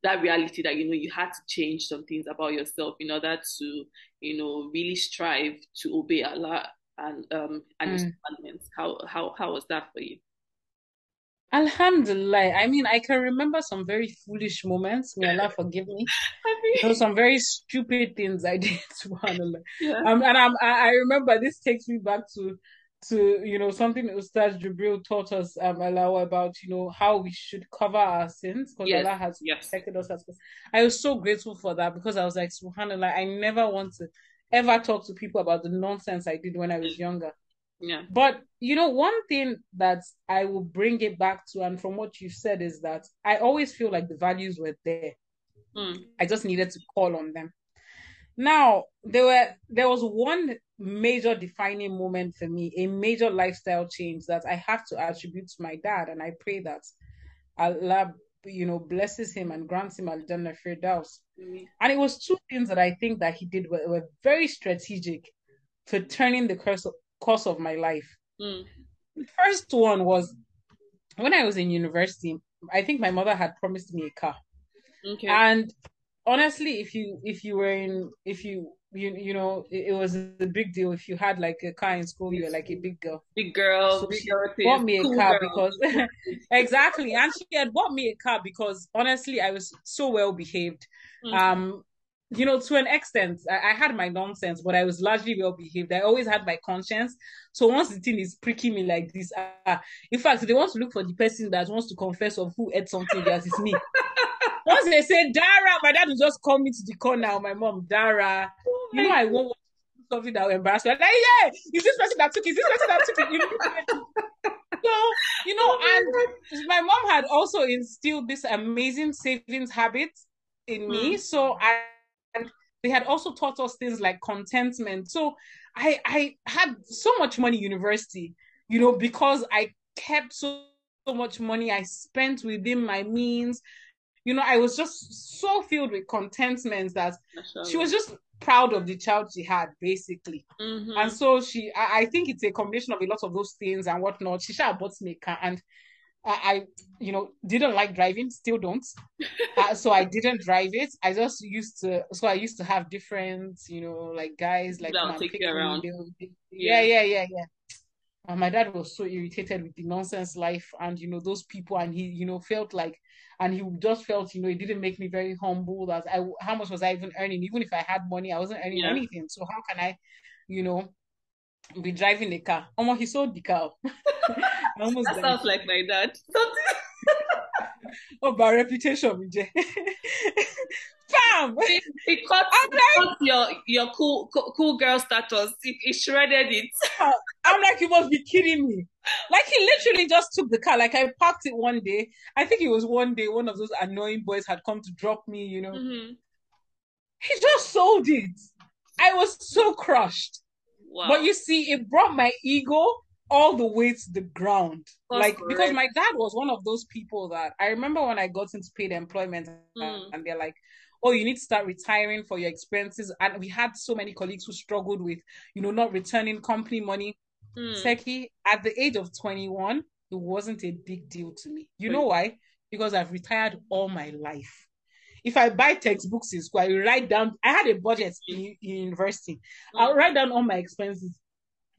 that reality that you know you had to change some things about yourself in order to you know really strive to obey Allah and um and mm. His commandments. How how how was that for you? Alhamdulillah. I mean, I can remember some very foolish moments. May Allah [LAUGHS] forgive me. I mean, there were some very stupid things I [LAUGHS] did. Subhanallah. Yeah. Um, and I'm, I remember this takes me back to to you know something that Ustaz Jibril taught us um Alawa about you know how we should cover our sins because yes. Allah has yes. protected us as I was so grateful for that because I was like subhanallah I never want to ever talk to people about the nonsense I did when I was younger yeah but you know one thing that I will bring it back to and from what you said is that I always feel like the values were there mm. I just needed to call on them now there were there was one major defining moment for me, a major lifestyle change that I have to attribute to my dad, and I pray that Allah, you know, blesses him and grants him Al Jannah Firdaus. Mm-hmm. And it was two things that I think that he did were, were very strategic for turning the course of, course of my life. Mm. The first one was when I was in university. I think my mother had promised me a car. Okay. And honestly, if you if you were in if you you you know it, it, was a big deal. If you had like a car in school you were like a big girl. Big girl so big girl bought me a car girl. because [LAUGHS] exactly and she had bought me a car because honestly i was so well behaved. Mm-hmm. um you know to an extent I, I, had my nonsense but i was largely well behaved. I always had my conscience. So once the thing is pricking me like this uh, in fact they want to look for the person that wants to confess of who ate something else it's me [LAUGHS] once they say Dara, my dad will just call me to the corner. My mom, Dara, oh you know I won't something that will embarrass me. Like, yeah, is this person that took it? Is this person that took it? You know, so you know, oh and my mom had also instilled this amazing savings habit in me. Mm. So I and they had also taught us things like contentment. So I I had so much money university, you know, because I kept so, so much money I spent within my means. You know, I was just so filled with contentment that she was just proud of the child she had, basically. Mm-hmm. And so she, I, I, think it's a combination of a lot of those things and whatnot. She shot bought me a car, and I, I, you know, didn't like driving, still don't. [LAUGHS] uh, so I didn't drive it. I just used to. So I used to have different, you know, like guys like take you around. Yeah, yeah, yeah, yeah. And my dad was so irritated with the nonsense life and you know those people, and he, you know, felt like and he just felt, you know, it didn't make me very humble. That I, how much was I even earning? Even if I had money, I wasn't earning yeah. anything. So how can I, you know, be driving a car? Almost he sold the car. [LAUGHS] Almost that sounds like my dad. [LAUGHS] oh, by reputation, [LAUGHS] Bam! It, it cut, [LAUGHS] it like, your your cool, cool, cool girl status. It, it shredded it. I'm like, you must be kidding me. Like he literally just took the car. Like I parked it one day. I think it was one day one of those annoying boys had come to drop me. You know, mm-hmm. he just sold it. I was so crushed. Wow. But you see, it brought my ego all the way to the ground. That's like correct. because my dad was one of those people that I remember when I got into paid employment mm. and they're like, oh, you need to start retiring for your expenses. And we had so many colleagues who struggled with, you know, not returning company money. Mm. Seki, at the age of 21, it wasn't a big deal to me. You know why? Because I've retired all my life. If I buy textbooks in school, I write down, I had a budget in, in university. Mm. I'll write down all my expenses.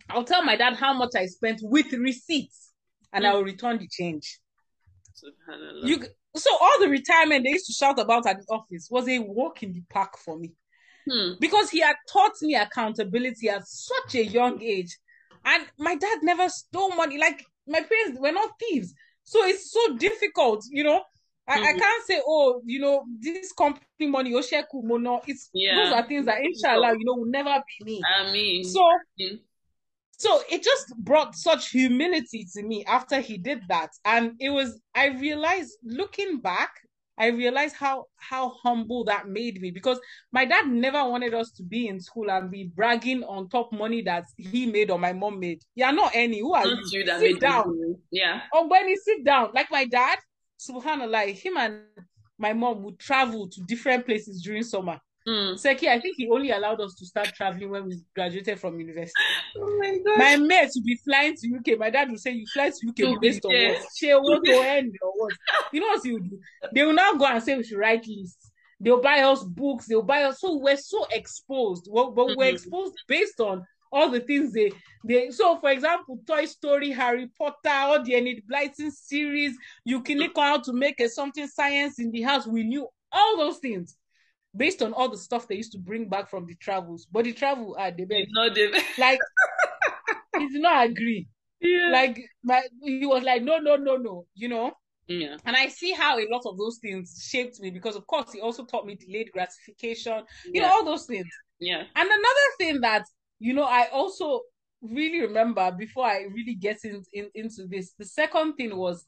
I'll tell my dad how much I spent with receipts and mm. I will return the change. You so all the retirement they used to shout about at the office was a walk in the park for me. Hmm. Because he had taught me accountability at such a young age. And my dad never stole money. Like my parents were not thieves. So it's so difficult, you know. I, mm-hmm. I can't say, oh, you know, this company money, Osheku Mono. It's yeah. those are things that inshallah, you know, will never be me. I mean so mm-hmm. So it just brought such humility to me after he did that. And it was I realized looking back, I realized how how humble that made me because my dad never wanted us to be in school and be bragging on top money that he made or my mom made. Yeah, not any. Who are you that sit down. You. Yeah. Or when he sit down, like my dad, subhanallah, him and my mom would travel to different places during summer. Mm. Seki, I think he only allowed us to start traveling when we graduated from university. Oh my god. My mates would be flying to UK. My dad would say, You fly to UK to based on what? She want to end or what? You know what he would do? They will now go and say we should write lists. They'll buy us books, they'll buy us. So we're so exposed. Well, but mm-hmm. we're exposed based on all the things they they so for example toy story harry potter all the enid blyton series you can look how to make a something science in the house we knew all those things based on all the stuff they used to bring back from the travels. But the travel, ah, they beg. No, they like [LAUGHS] he did not agree. Yeah. Like my, he was like, no, no, no, no. You know. Yeah. And I see how a lot of those things shaped me because, of course, he also taught me delayed gratification. You know all those things. Yeah. And another thing that you know, I also really remember before I really get in, in, into this. The second thing was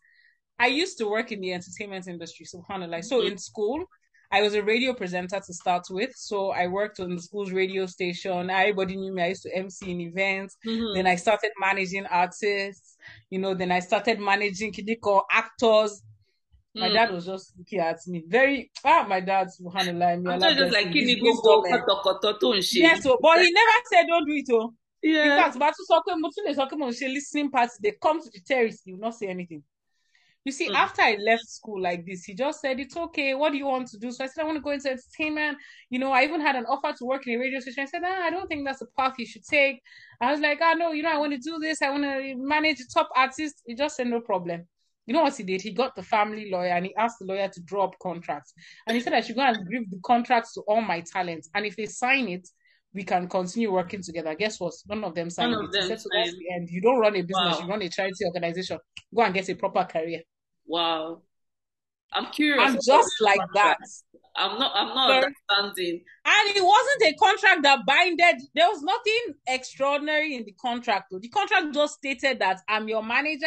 I used to work in the entertainment industry, subhanAllah. So mm-hmm. in school, I was a radio presenter to start with. So I worked on the school's radio station. Everybody knew me. I used to MC in events. Mm-hmm. Then I started managing artists. You know, then I started managing Kidiko actors. My mm. dad was just looking at me very ah my dad subhanallah me I'm just like kini tó ń yes but he never said don't do it o. Yeah. in fact bá tún sọ pé mo tún lè sọ pé mo ṣe listening party they come to the terrace he will not say anything. You see, mm. after I left school like this, he just said, It's okay. What do you want to do? So I said, I want to go into entertainment. You know, I even had an offer to work in a radio station. I said, ah, I don't think that's a path you should take. I was like, Oh, no, you know, I want to do this. I want to manage a top artist. He just said, No problem. You know what he did? He got the family lawyer and he asked the lawyer to draw up contracts. And he said I should go and give the contracts to all my talents. And if they sign it, we can continue working together. Guess what? None of them signed None it. Them he said, so that's the end. You don't run a business, wow. you run a charity organization. Go and get a proper career. Wow. I'm curious. I'm just like that. I'm not I'm not understanding. And it wasn't a contract that binded. There was nothing extraordinary in the contract. The contract just stated that I'm your manager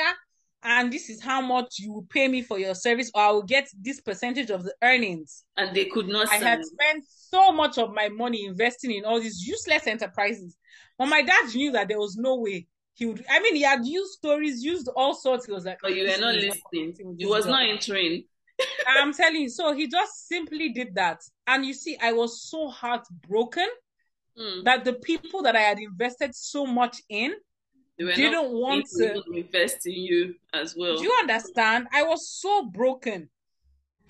and this is how much you will pay me for your service, or I will get this percentage of the earnings. And they could not. I had spent so much of my money investing in all these useless enterprises. But my dad knew that there was no way he would. I mean, he had used stories, used all sorts. He was like, "But you were not listening. He was not entering." [LAUGHS] I'm telling you. So he just simply did that, and you see, I was so heartbroken mm. that the people that I had invested so much in didn't want to invest in you as well. Do you understand? I was so broken.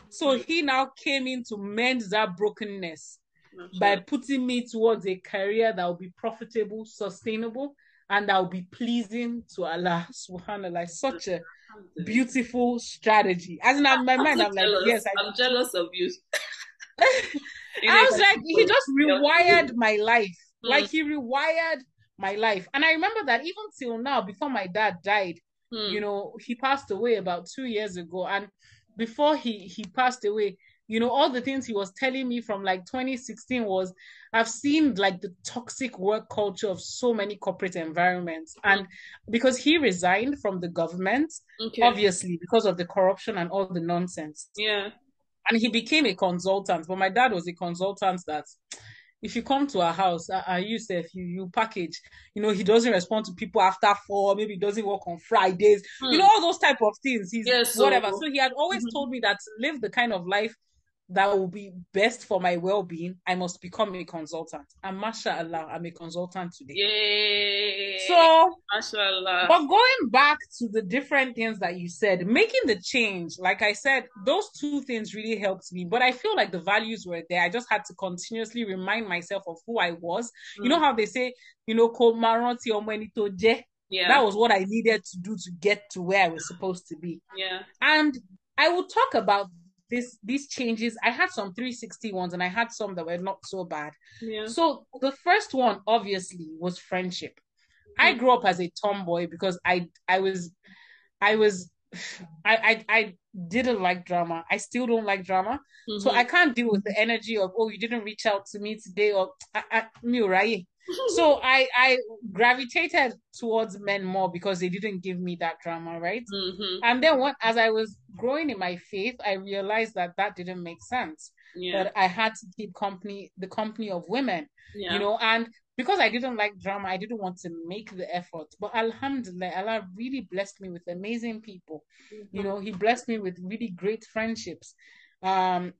So he now came in to mend that brokenness sure. by putting me towards a career that will be profitable, sustainable, and that will be pleasing to Allah subhanallah. Such a beautiful strategy. As in my mind, I'm, I'm like, yes, I, am jealous of you. [LAUGHS] I was like, he just [LAUGHS] rewired my life. Mm. Like he rewired my life. And I remember that even till now, before my dad died, mm. you know, he passed away about two years ago. And before he he passed away, you know, all the things he was telling me from like 2016 was I've seen like the toxic work culture of so many corporate environments. And because he resigned from the government, okay. obviously, because of the corruption and all the nonsense. Yeah. And he became a consultant. But my dad was a consultant that if you come to our house, uh, uh you if you you package, you know, he doesn't respond to people after four, maybe he doesn't work on Fridays, hmm. you know, all those type of things. He's yes, whatever. So, so he had always mm-hmm. told me that to live the kind of life that will be best for my well-being, I must become a consultant. And mashallah, I'm a consultant today. Yay! So, mashallah. But going back to the different things that you said, making the change, like I said, those two things really helped me. But I feel like the values were there. I just had to continuously remind myself of who I was. Mm. You know how they say, you know, yeah. That was what I needed to do to get to where I was supposed to be. Yeah. And I will talk about this these changes i had some 360 ones and i had some that were not so bad yeah. so the first one obviously was friendship mm-hmm. i grew up as a tomboy because i i was i was [SIGHS] I, I I didn't like drama. I still don't like drama. Mm-hmm. So I can't deal with the energy of oh you didn't reach out to me today or I, I, right? So I I gravitated towards men more because they didn't give me that drama, right? Mm-hmm. And then what as I was growing in my faith, I realized that that didn't make sense. Yeah. That I had to keep company the company of women, yeah. you know, and because I didn't like drama, I didn't want to make the effort. But Alhamdulillah, Allah really blessed me with amazing people. Mm-hmm. You know, He blessed me with really great friendships. Um,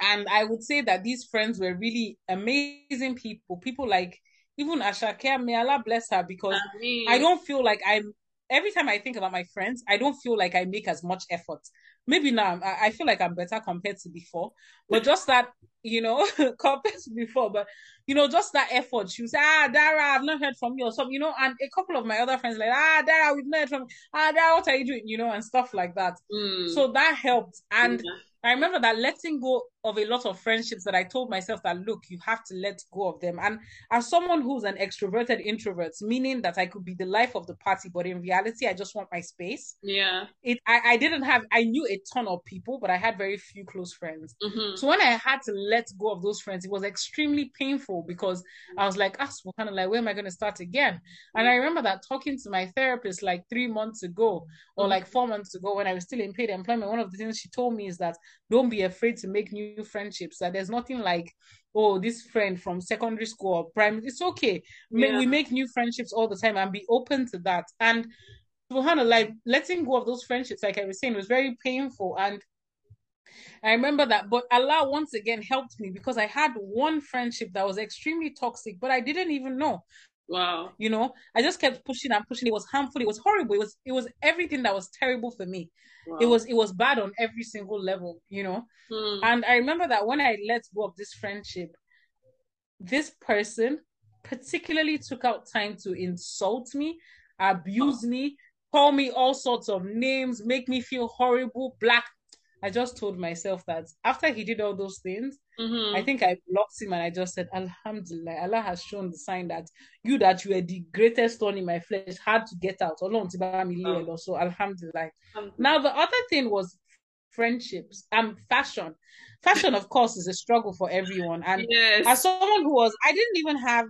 and I would say that these friends were really amazing people. People like even Ashake, may Allah bless her because I, mean, I don't feel like I'm every time I think about my friends, I don't feel like I make as much effort. Maybe now I, I feel like I'm better compared to before, but just that, you know, [LAUGHS] compared to before, but you know, just that effort. She was ah, Dara, I've not heard from you or something, you know, and a couple of my other friends like, ah, Dara, we've not heard from, ah, Dara, what are you doing, you know, and stuff like that. Mm. So that helped. And yeah. I remember that letting go of a lot of friendships that I told myself that look, you have to let go of them. And as someone who's an extroverted introvert, meaning that I could be the life of the party, but in reality, I just want my space. Yeah. It I, I didn't have I knew a ton of people, but I had very few close friends. Mm-hmm. So when I had to let go of those friends, it was extremely painful because I was like, ah, well, kind of like, where am I going to start again? And I remember that talking to my therapist like three months ago or mm-hmm. like four months ago when I was still in paid employment, one of the things she told me is that don't be afraid to make new friendships. That there's nothing like, oh, this friend from secondary school or primary. It's okay. Yeah. We make new friendships all the time and be open to that. And Subhanallah, like letting go of those friendships, like I was saying, was very painful. And I remember that, but Allah once again helped me because I had one friendship that was extremely toxic, but I didn't even know. Wow. You know, I just kept pushing and pushing. It was harmful. It was horrible. It was it was everything that was terrible for me. Wow. It was it was bad on every single level, you know. Hmm. And I remember that when I let go of this friendship, this person particularly took out time to insult me, abuse oh. me, call me all sorts of names, make me feel horrible, black I just told myself that after he did all those things, mm-hmm. I think I blocked him and I just said, Alhamdulillah, Allah has shown the sign that you that you were the greatest thorn in my flesh had to get out. Oh. So Alhamdulillah. Now the other thing was friendships and um, fashion. Fashion, of course, is a struggle for everyone. And yes. as someone who was, I didn't even have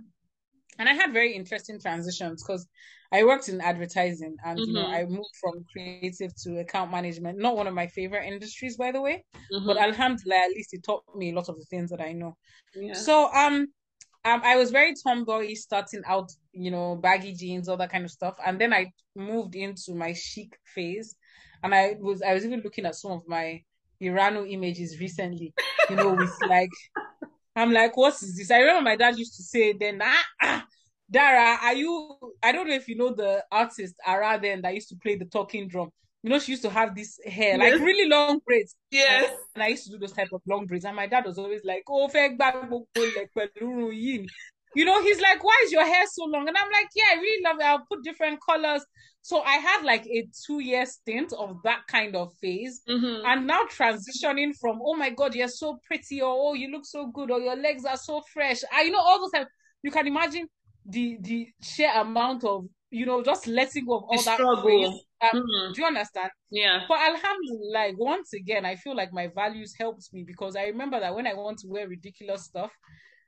and I had very interesting transitions because I worked in advertising and mm-hmm. you know mm-hmm. I moved from creative to account management. Not one of my favorite industries, by the way, mm-hmm. but Alhamdulillah, at least it taught me a lot of the things that I know. Yeah. So um, um, I was very tomboy starting out, you know, baggy jeans, all that kind of stuff, and then I moved into my chic phase, and I was I was even looking at some of my Iranu images recently, you know, with like [LAUGHS] I'm like, what is this? I remember my dad used to say then, ah, ah, Dara, are you? I don't know if you know the artist Ara then that used to play the talking drum. You know, she used to have this hair, yes. like really long braids. Yes. And I used to do those type of long braids. And my dad was always like, oh, you know, he's like, why is your hair so long? And I'm like, yeah, I really love it. I'll put different colors. So I had like a two year stint of that kind of phase. Mm-hmm. And now transitioning from, oh my God, you're so pretty, or oh, you look so good, or your legs are so fresh. I, you know, all those you can imagine the the sheer amount of, you know, just letting go of all the that struggle. Um, mm-hmm. Do you understand? Yeah. But alhamdulillah, like, once again, I feel like my values helped me because I remember that when I want to wear ridiculous stuff,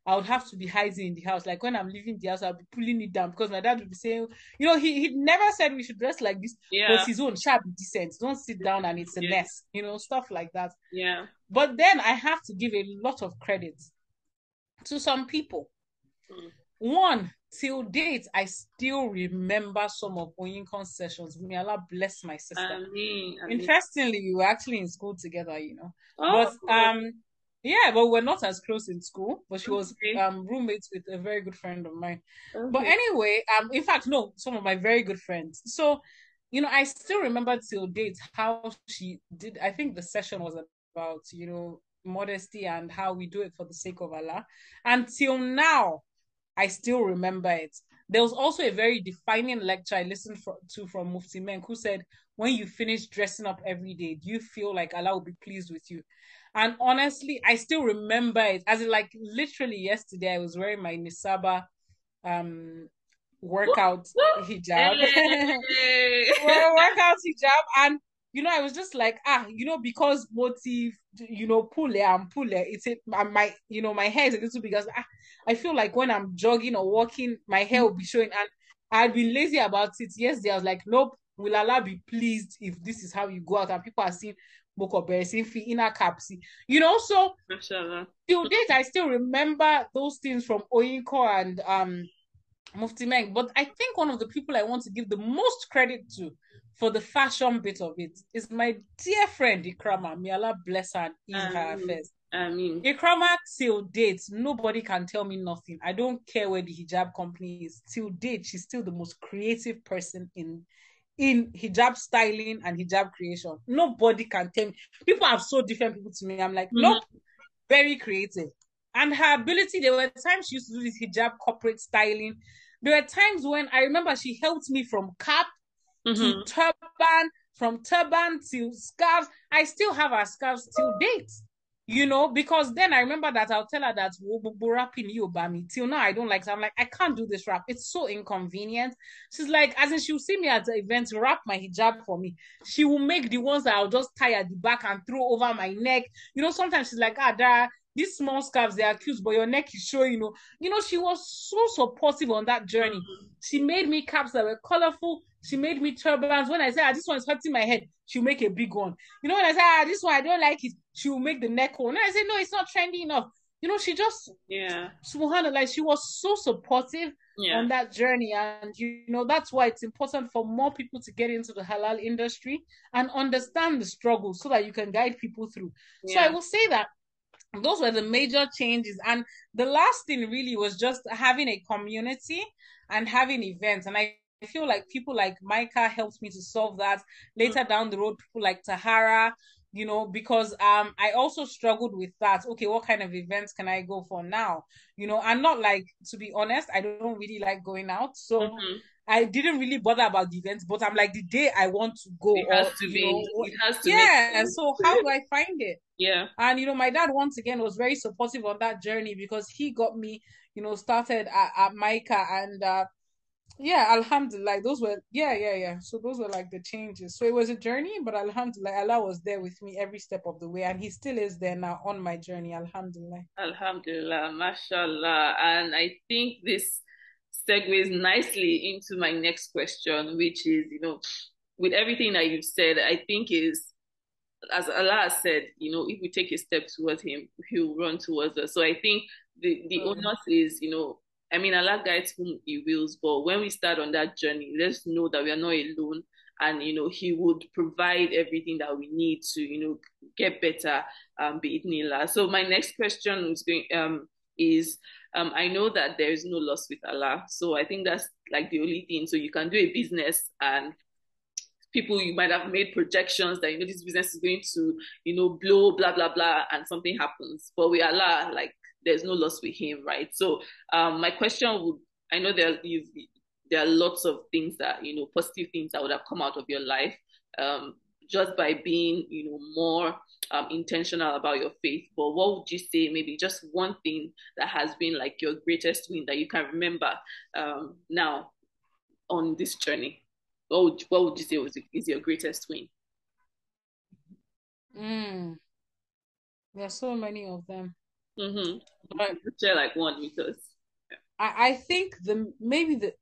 I would have to be hiding in the house. Like when I'm leaving the house, I'll be pulling it down because my dad would be saying, you know, he he never said we should dress like this. Yeah. But his own sharp decent. Don't sit down and it's a yeah. mess. You know, stuff like that. Yeah. But then I have to give a lot of credit to some people. Mm. One, till date, I still remember some of Oyinkan's sessions. May Allah bless my sister. I mean, Interestingly, we were actually in school together, you know. Oh, but um yeah, but we're not as close in school. But she was okay. um roommates with a very good friend of mine. Okay. But anyway, um, in fact, no, some of my very good friends. So, you know, I still remember till date how she did. I think the session was about you know modesty and how we do it for the sake of Allah. Until now, I still remember it. There was also a very defining lecture I listened for, to from Mufti Menk who said, when you finish dressing up every day, do you feel like Allah will be pleased with you? And honestly, I still remember it as in like literally yesterday. I was wearing my Nisabaah um workout hijab. [LAUGHS] well, workout hijab and you know, I was just like, ah, you know, because motive, you know, pull it and pull it. It's it, my, you know, my hair is a little because ah, I feel like when I'm jogging or walking, my hair will be showing. And I'd been lazy about it. Yesterday, I was like, nope, will Allah be pleased if this is how you go out and people are seeing Boko Bersin inner capsi. You know, so Mashallah. till date I still remember those things from Oyinkan and um Mufti Menk. But I think one of the people I want to give the most credit to for the fashion bit of it is my dear friend Ikrama. May Allah bless her in um, her affairs. I mean, Ikrama till date, nobody can tell me nothing. I don't care where the hijab company is. Till date, she's still the most creative person in in hijab styling and hijab creation. Nobody can tell me. People are so different people to me. I'm like, mm-hmm. nope, very creative. And her ability, there were times she used to do this hijab corporate styling. There were times when I remember she helped me from cap mm-hmm. to turban, from turban to scarves. I still have her scarves till date you know, because then I remember that I'll tell her that rapping you by me. Till now, I don't like. So I'm like, I can't do this rap. It's so inconvenient. She's like, as in she'll see me at the event, wrap my hijab for me. She will make the ones that I'll just tie at the back and throw over my neck. You know, sometimes she's like, ah, there these small scarves they are cute, but your neck is showing. You know, you know, she was so supportive on that journey. She made me caps that were colorful. She made me turbans. When I said, ah, this one is hurting my head, she'll make a big one. You know, when I said ah, this one, I don't like it, she'll make the neck one. And I said, no, it's not trendy enough. You know, she just, yeah, subhanAllah, like she was so supportive yeah. on that journey. And, you know, that's why it's important for more people to get into the halal industry and understand the struggle so that you can guide people through. Yeah. So I will say that those were the major changes. And the last thing really was just having a community and having events. And I feel like people like Micah helped me to solve that. Later mm-hmm. down the road, people like Tahara, you know, because um I also struggled with that. Okay, what kind of events can I go for now? You know, i'm not like to be honest, I don't really like going out. So mm-hmm. I didn't really bother about the events, but I'm like the day I want to go. It has or, to be. Know, it has to. Be Yeah. So how do I find it? Yeah. And you know, my dad once again was very supportive on that journey because he got me, you know, started at, at Micah and uh, yeah alhamdulillah Like those were yeah yeah yeah so those were like the changes so it was a journey but alhamdulillah allah was there with me every step of the way and he still is there now on my journey alhamdulillah alhamdulillah mashallah and i think this segues nicely into my next question, which is, you know, with everything that you've said, I think is as Allah said, you know, if we take a step towards him, he'll run towards us. So I think the the mm. onus is, you know, I mean, Allah guides whom He wills, but when we start on that journey, let's know that we are not alone, and you know, He would provide everything that we need to, you know, get better. Um, be it Nila. So my next question is going um is um I know that there is no loss with Allah, so I think that's like the only thing. So you can do a business and people you might have made projections that you know this business is going to you know blow blah blah blah and something happens. But with allah like there's no loss with him right? So um my question would i know there you've there are lots of things that you know positive things that would have come out of your life. Um just by being you know more um, intentional about your faith but what would you say maybe just one thing that has been like your greatest win that you can remember um, now on this journey what would, what would you say was is your greatest win? Mm. are so many of them. Mm-hmm. But share like one because I, I think the maybe the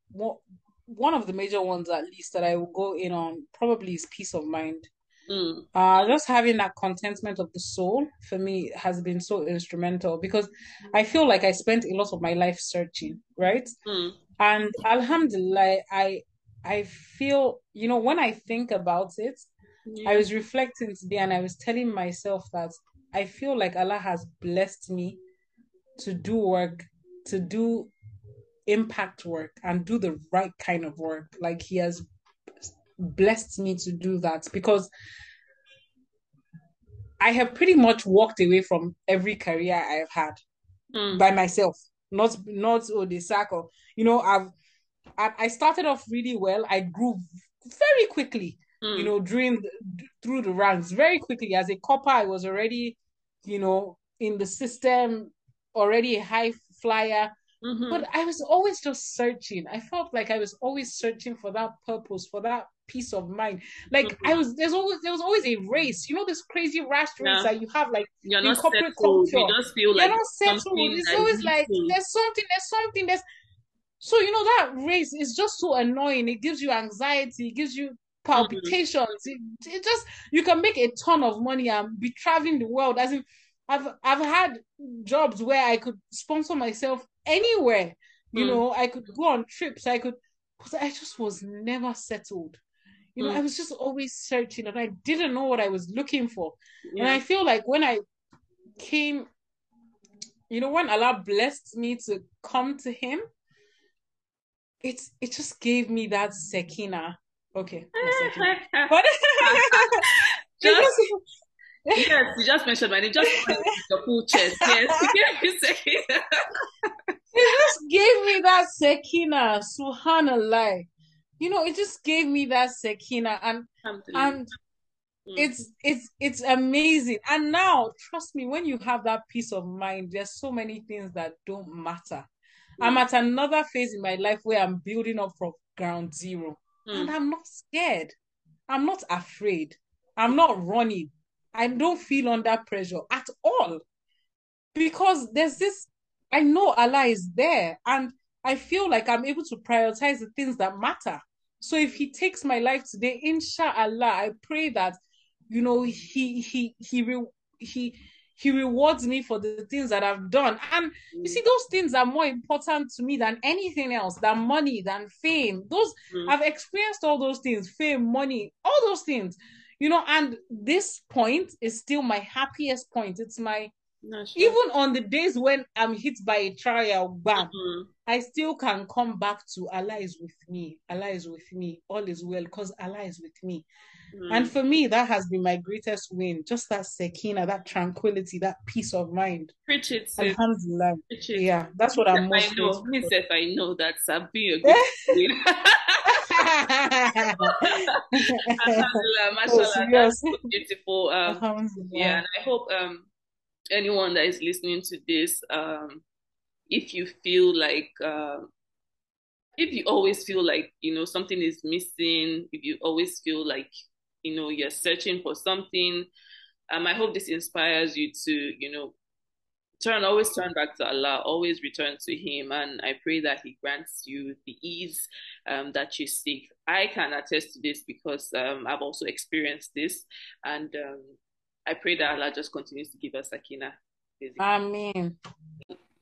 one of the major ones at least that I will go in on probably is peace of mind. Mm. Uh, just having that contentment of the soul for me has been so instrumental because I feel like I spent a lot of my life searching, right? Mm. And Alhamdulillah, I I feel, you know, when I think about it, yeah. I was reflecting today and I was telling myself that I feel like Allah has blessed me to do work, to do impact work and do the right kind of work. Like He has blessed me to do that because I have pretty much walked away from every career I have had mm. by myself. Not not oh the circle. You know, I've I started off really well. I grew very quickly, mm. you know, during the, through the ranks very quickly. As a copper, I was already, you know, in the system, already a high flyer. Mm-hmm. But I was always just searching. I felt like I was always searching for that purpose, for that peace of mind. Like mm-hmm. I was, there's always there was always a race. You know, this crazy rash race yeah. that you have, like You're in corporate settled. culture. You just feel You're like not settled. It's always like there's something, there's something, there's so you know that race is just so annoying. It gives you anxiety, it gives you palpitations. Mm-hmm. It, it just you can make a ton of money and be traveling the world. As in, I've I've had jobs where I could sponsor myself anywhere. You mm. know, I could go on trips. I could, because I just was never settled. You know, mm. I was just always searching, and I didn't know what I was looking for. Yeah. And I feel like when I came, you know, when Allah blessed me to come to Him, it's it just gave me that sekina. Okay, [LAUGHS] but [LAUGHS] just, yes, you just mentioned my name. Just [LAUGHS] your full chest. Yes, [LAUGHS] it just gave me that sekina. Subhanallah. You know, it just gave me that sekina, and and mm. it's it's it's amazing. And now, trust me, when you have that peace of mind, there's so many things that don't matter I'm at another phase in my life where I'm building up from ground zero. Mm. And I'm not scared. I'm not afraid. I'm not running. I don't feel under pressure at all. Because there's this, I know Allah is there. And I feel like I'm able to prioritize the things that matter. So if He takes my life today, inshallah, I pray that, you know, He He He He he rewards me for the things that I've done. And you see, those things are more important to me than anything else, than money, than fame. Those mm. I've experienced all those things, fame, money, all those things. You know, and this point is still my happiest point. It's my sure. even on the days when I'm hit by a trial, bam, mm-hmm. I still can come back to Allah is with me. Allah is with me. All is well because Allah is with me. Mm. And for me, that has been my greatest win. Just that sekina, that tranquility, that peace of mind. Preach it. Alhamdulillah. Preach it. Yeah, that's what I'm most I know. If I know that I've been a [LAUGHS] good [LAUGHS] Alhamdulillah, [LAUGHS] mashallah, oh, that's so beautiful. Um, yeah, and I hope um, anyone that is listening to this, um, if you feel like uh, if you always feel like you know something is missing if you always feel like you know you're searching for something um i hope this inspires you to you know turn always turn back to Allah, always return to Him, and I pray that He grants you the ease um, that you seek. I can attest to this because um, I've also experienced this, and um, I pray that Allah just continues to give us sakina. Amen.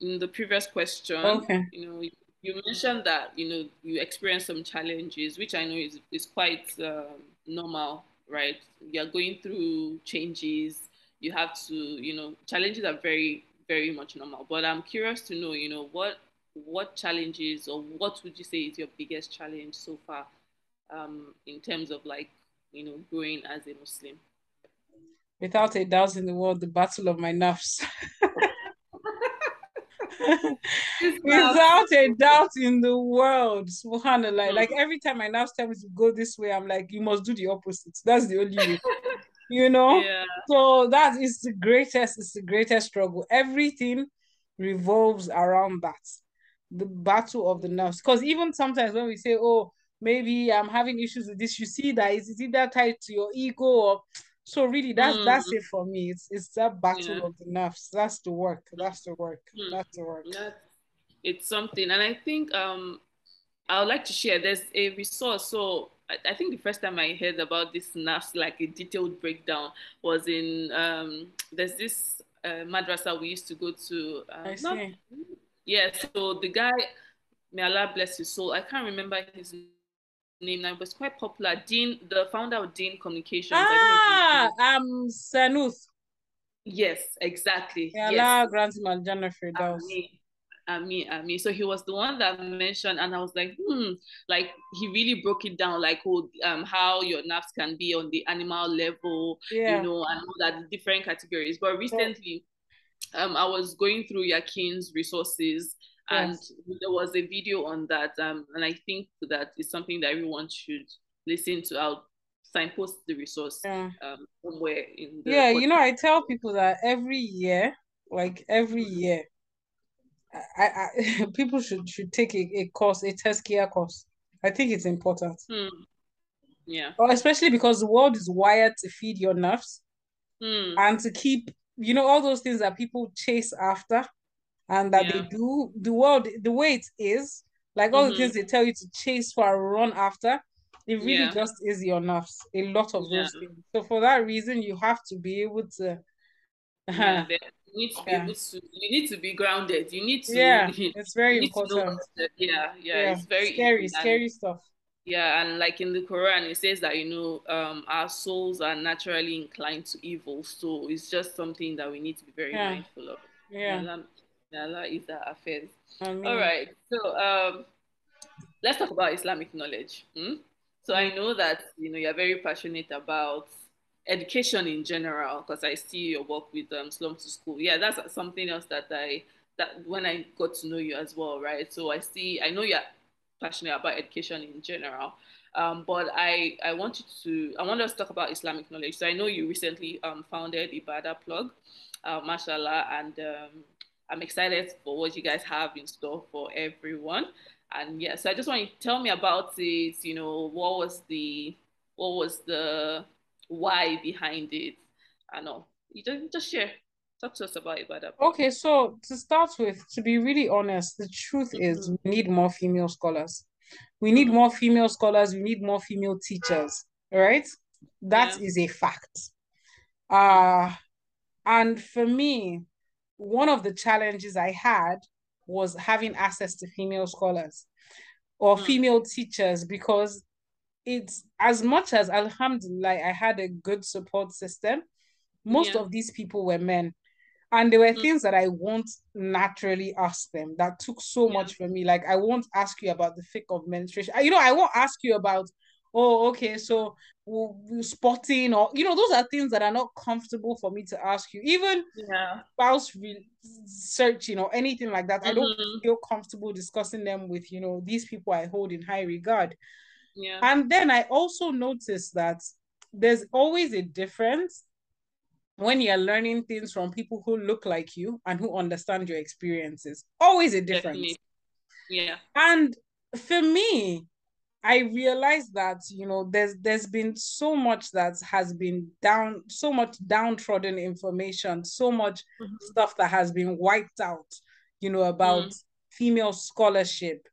In the previous question, okay. you know, you mentioned that you know you experienced some challenges, which I know is is quite um, normal, right? You're going through changes. You have to, you know, challenges are very very much normal. But I'm curious to know, you know, what what challenges or what would you say is your biggest challenge so far um, in terms of like, you know, growing as a Muslim? Without a doubt in the world, the battle of my nafs. [LAUGHS] Without a doubt in the world, subhanallah. Mm. Like every time my nafs tell me to go this way, I'm like, you must do the opposite. That's the only way. [LAUGHS] you know? Yeah. So that is the greatest, it's the greatest struggle. Everything revolves around that. The battle of the nafs. Because even sometimes when we say, oh, maybe I'm having issues with this, you see that it's either tied to your ego or so really that's mm. that's it for me. It's it's that battle yeah. of the nafs. That's the work. That's the work. Mm. That's the work. That's, it's something. And I think um I would like to share there's a resource. So I, think the first time I heard about this nafs, like a detailed breakdown, was in um there's this uh, madrasa we used to go to. Um, I see. Not, yeah, so the guy, may Allah bless his soul. I can't remember his name now, it's quite popular. Dean, the founder of Dean Communications. Ah, um, Sanuth. Yes, exactly. Yeah, yes. grant him Al-Jannah Firdaus. Ami, Ami. So he was the one that mentioned, and I was like, hmm, like he really broke it down, like oh, um, how your nafs can be on the animal level, yeah. you know, and all that different categories. But recently, um, I was going through Yaqeen's resources, and there was a video on that, um, and I think that is something that everyone should listen to. I'll signpost the resource yeah. um, somewhere in the yeah. Podcast. You know, I tell people that every year, like every year I, I [LAUGHS] people should should take a, a course, a Tazkiyah course. I think it's important. Hmm. Yeah. Or especially because the world is wired to feed your nafs hmm. and to keep, you know, all those things that people chase after and that yeah. they do. The world, the way it is, like all mm-hmm. the things they tell you to chase for or run after, it really yeah. just is your nafs. A lot of those things. So for that reason, you have to be able to. [LAUGHS] Yeah, need to be yeah. able to you need to be grounded. You need to yeah [LAUGHS] it's very important. yeah, yeah, yeah it's very scary scary stuff. Yeah and like in the quran it says that you know um our souls are naturally inclined to evil. So it's just something that we need to be very yeah. mindful of. Yeah. Allah, Allah is our affairs. All right so um let's talk about islamic knowledge. Hmm? so i know that you know you're very passionate about education in general because I see your work with um, Slum2School. Yeah, that's something else that I that when I got to know you as well, right? So I see, I know you're passionate about education in general, um, but I I want you to I want us to talk about Islamic knowledge. So I know you recently um, founded Ibadah Plug, uh, mashallah, and um, I'm excited for what you guys have in store for everyone. And yeah, so I just want you to tell me about it. You know, what was the what was the why behind it I know you just just share talk to us about it that okay so to start with to be really honest the truth mm-hmm. is we need more female scholars we need mm-hmm. more female scholars we need more female teachers right That yeah. is a fact uh and for me one of the challenges i had was having access to female scholars or mm. female teachers because it's as much as alhamdulillah i had a good support system most yeah. of these people were men and there were mm things that i won't naturally ask them that took so yeah. much for me like i won't ask you about the fiqh of menstruation you know i won't ask you about oh okay so spotting or you know those are things that are not comfortable for me to ask you even yeah spouse searching or anything like that mm-hmm. i don't mm-hmm. feel comfortable discussing them with you know these people i hold in high regard yeah. And then I also noticed that there's always a difference when you're learning things from people who look like you and who understand your experiences. Always a difference. Definitely. Yeah. And for me, I realized that you know there's there's been so much that has been down so much downtrodden information, so much mm-hmm. stuff that has been wiped out, you know, about mm. female scholarship,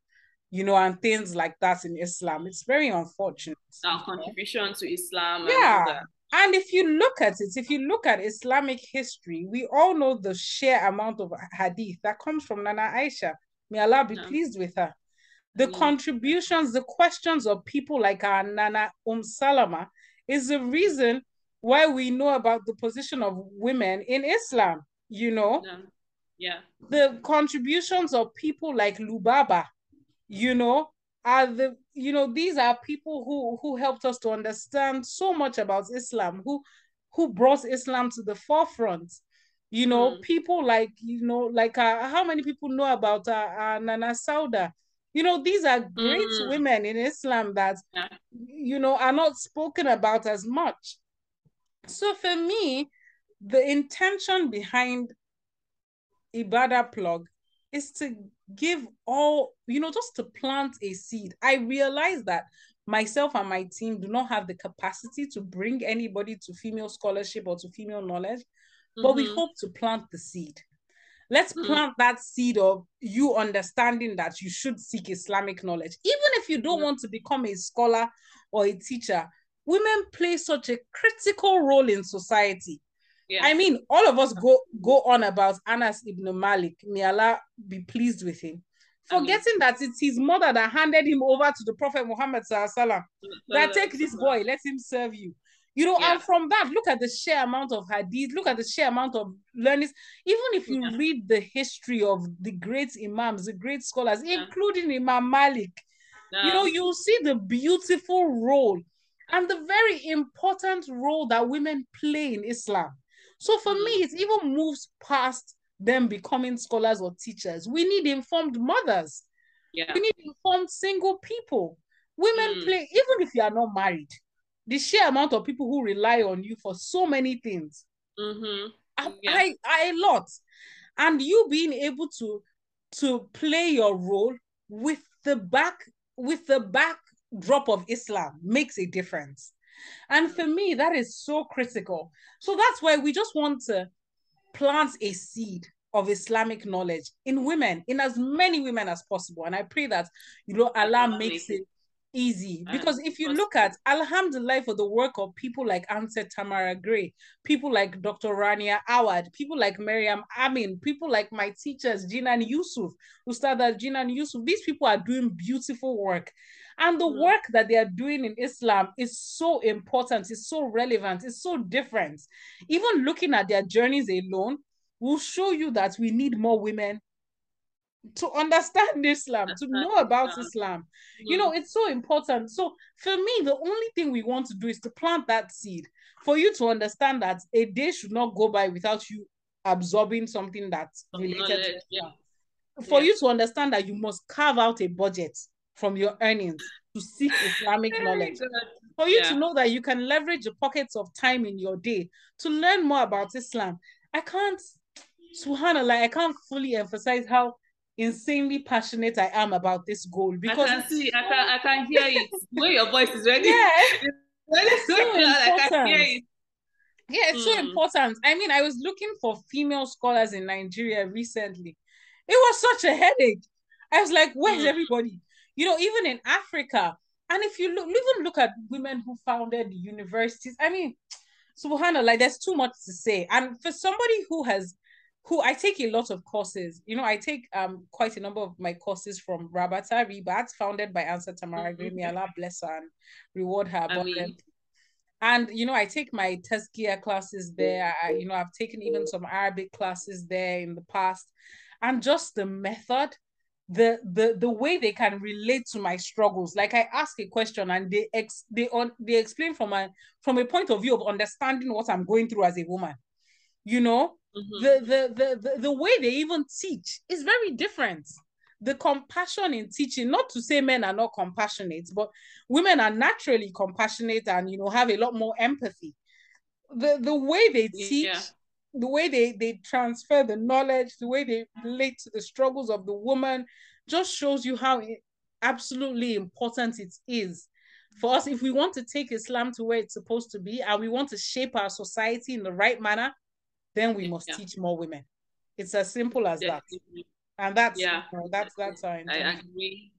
you know, and things like that in Islam. It's very unfortunate. Our contribution to Islam. Yeah. And if you look at it, if you look at Islamic history, we all know the sheer amount of hadith that comes from Nana Aisha. May Allah be pleased with her. The mm. contributions, the questions of people like our Nana Um Salama is the reason why we know about the position of women in Islam, you know? Yeah. The contributions of people like Lubaba, you know, are the you know these are people who who helped us to understand so much about islam who who brought islam to the forefront you know mm. people like you know like uh, how many people know about uh, uh, nana sauda you know these are great mm. women in islam that yeah. you know are not spoken about as much so for me the intention behind ibadah plug is to give all, you know, just to plant a seed. I realize that myself and my team do not have the capacity to bring anybody to female scholarship or to female knowledge, mm-hmm. but we mm-hmm. hope to plant the seed. Let's mm-hmm. plant that seed of you understanding that you should seek Islamic knowledge. Even if you don't mm-hmm. want to become a scholar or a teacher, women play such a critical role in society. Yeah. I mean, all of us go go on about Anas ibn Malik. May Allah be pleased with him. Forgetting that it's his mother that handed him over to the Prophet Muhammad sallam, that take this boy, let him serve you. You know, yeah. and from that, look at the sheer amount of hadith, look at the sheer amount of learnings. Even if you yeah. read the history of the great imams, the great scholars, including Imam Malik, you know, you'll see the beautiful role and the very important role that women play in Islam. So for me, mm. it even moves past them becoming scholars or teachers. We need informed mothers. Yeah. We need informed single people. Women mm. play, even if you are not married, the sheer amount of people who rely on you for so many things. Mm-hmm. I, yeah. I, I a lot. And you being able to to play your role with the back with the backdrop of Islam makes a difference. And for me, that is so critical. So that's why we just want to plant a seed of Islamic knowledge in women, in as many women as possible. And I pray that, you know, Allah makes it easy because if you look at alhamdulillah for the work of people like Anse Tamara Gray, people like Dr. Rania Awad, people like Miriam Amin, people like my teachers Jinan Yousef, Ustada Jinan Yousef, these people are doing beautiful work. And the mm. work that they are doing in Islam is so important, it's so relevant, it's so different. Even looking at their journeys alone will show you that we need more women to understand Islam, to know about Islam. You know, mm. it's so important. So for me, the only thing we want to do is to plant that seed for you to understand that a day should not go by without you absorbing something that's related yeah. For yeah. you to understand that you must carve out a budget from your earnings to seek Islamic knowledge. For you yeah. to know that you can leverage the pockets of time in your day to learn more about Islam. I can't, subhanAllah, I can't fully emphasize how insanely passionate I am about this goal because I can see, I can, I can hear it. When your voice is ready, [LAUGHS] yeah, it's so I can hear it. Yeah, it's mm. so important. I mean, I was looking for female scholars in Nigeria recently. It was such a headache. I was like, where's mm. everybody? You know, even in Africa. And if you look, even look at women who founded universities, I mean, subhanallah, like there's too much to say. And for somebody who has who I take a lot of courses. You know, I take um quite a number of my courses from Rabata Ribaat, founded by Anse Tamara mm-hmm. May Allah bless her and reward her abundantly. And you know, I take my Tazkiyah classes there. I, you know, I've taken even some Arabic classes there in the past, and just the method, the the the way they can relate to my struggles. Like I ask a question and they ex they on they explain from a from a point of view of understanding what I'm going through as a woman. You know, Mm-hmm. The, the, the, the, the way they even teach is very different. The compassion in teaching, not to say men are not compassionate, but women are naturally compassionate and you know have a lot more empathy. The the way they teach, yeah. the way they, they transfer the knowledge, the way they relate to the struggles of the woman, just shows you how absolutely important it is for us if we want to take Islam to where it's supposed to be and we want to shape our society in the right manner, then we must yeah. teach more women. It's as simple as that. And that's yeah, you know, that's that's our intention. I agree.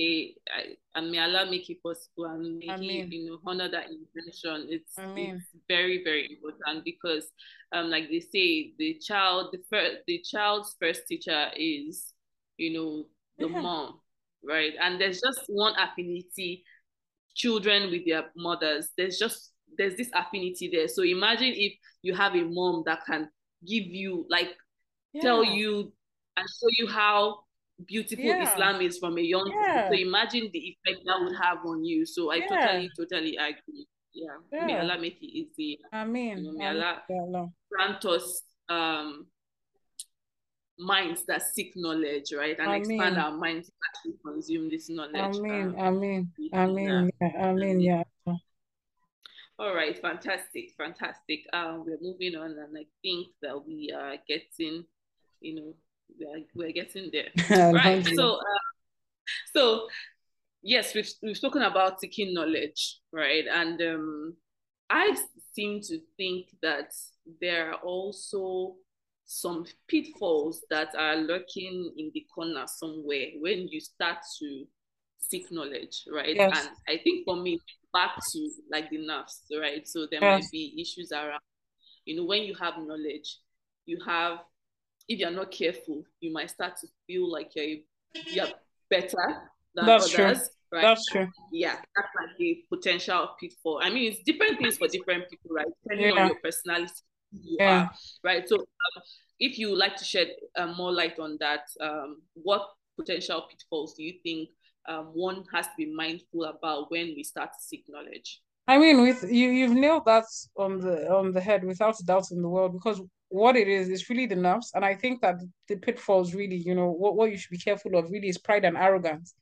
I, and may Allah make it possible and make it, you know, honor that intention. It's, it's very, very important because, um, like they say, the child, the first, the child's first teacher is, you know, the yeah. mom, right? And there's just one affinity, children with their mothers. There's just there's this affinity there. So imagine if you have a mom that can give you like yeah. tell you and show you how beautiful yeah. Islam is from a young yeah. So imagine the effect that would have on you. So I yeah. totally, totally agree. Yeah. yeah. May Allah make it easy. I mean, you know, may Allah, grant us um minds that seek knowledge, right? And I expand mean. our minds to consume this knowledge. I mean, um, I mean, I mean, yeah, I mean, yeah. All right, fantastic, fantastic. Um, we're moving on, and I think that we are getting, you know, we're, we're getting there. [LAUGHS] right. So, uh, so yes, we've we've spoken about seeking knowledge, right? And um, I seem to think that there are also some pitfalls that are lurking in the corner somewhere when you start to seek knowledge, right? Yes. And I think for me, back to like the nafs, right? So there yes. might be issues around, you know, when you have knowledge, you have if you're not careful, you might start to feel like you're you're better than That's others. True. Right? That's true. Yeah, that's like a potential pitfall. I mean, it's different things for different people, right? Depending yeah. on your personality, you yeah. are, right? So, um, if you like to shed uh, more light on that, um, what potential pitfalls do you think um, one has to be mindful about when we start to seek knowledge? I mean, with you, you've nailed that on the on the head without a doubt in the world. Because what it is is really the nafs and i think that the pitfalls really you know what, what you should be careful of really is pride and arrogance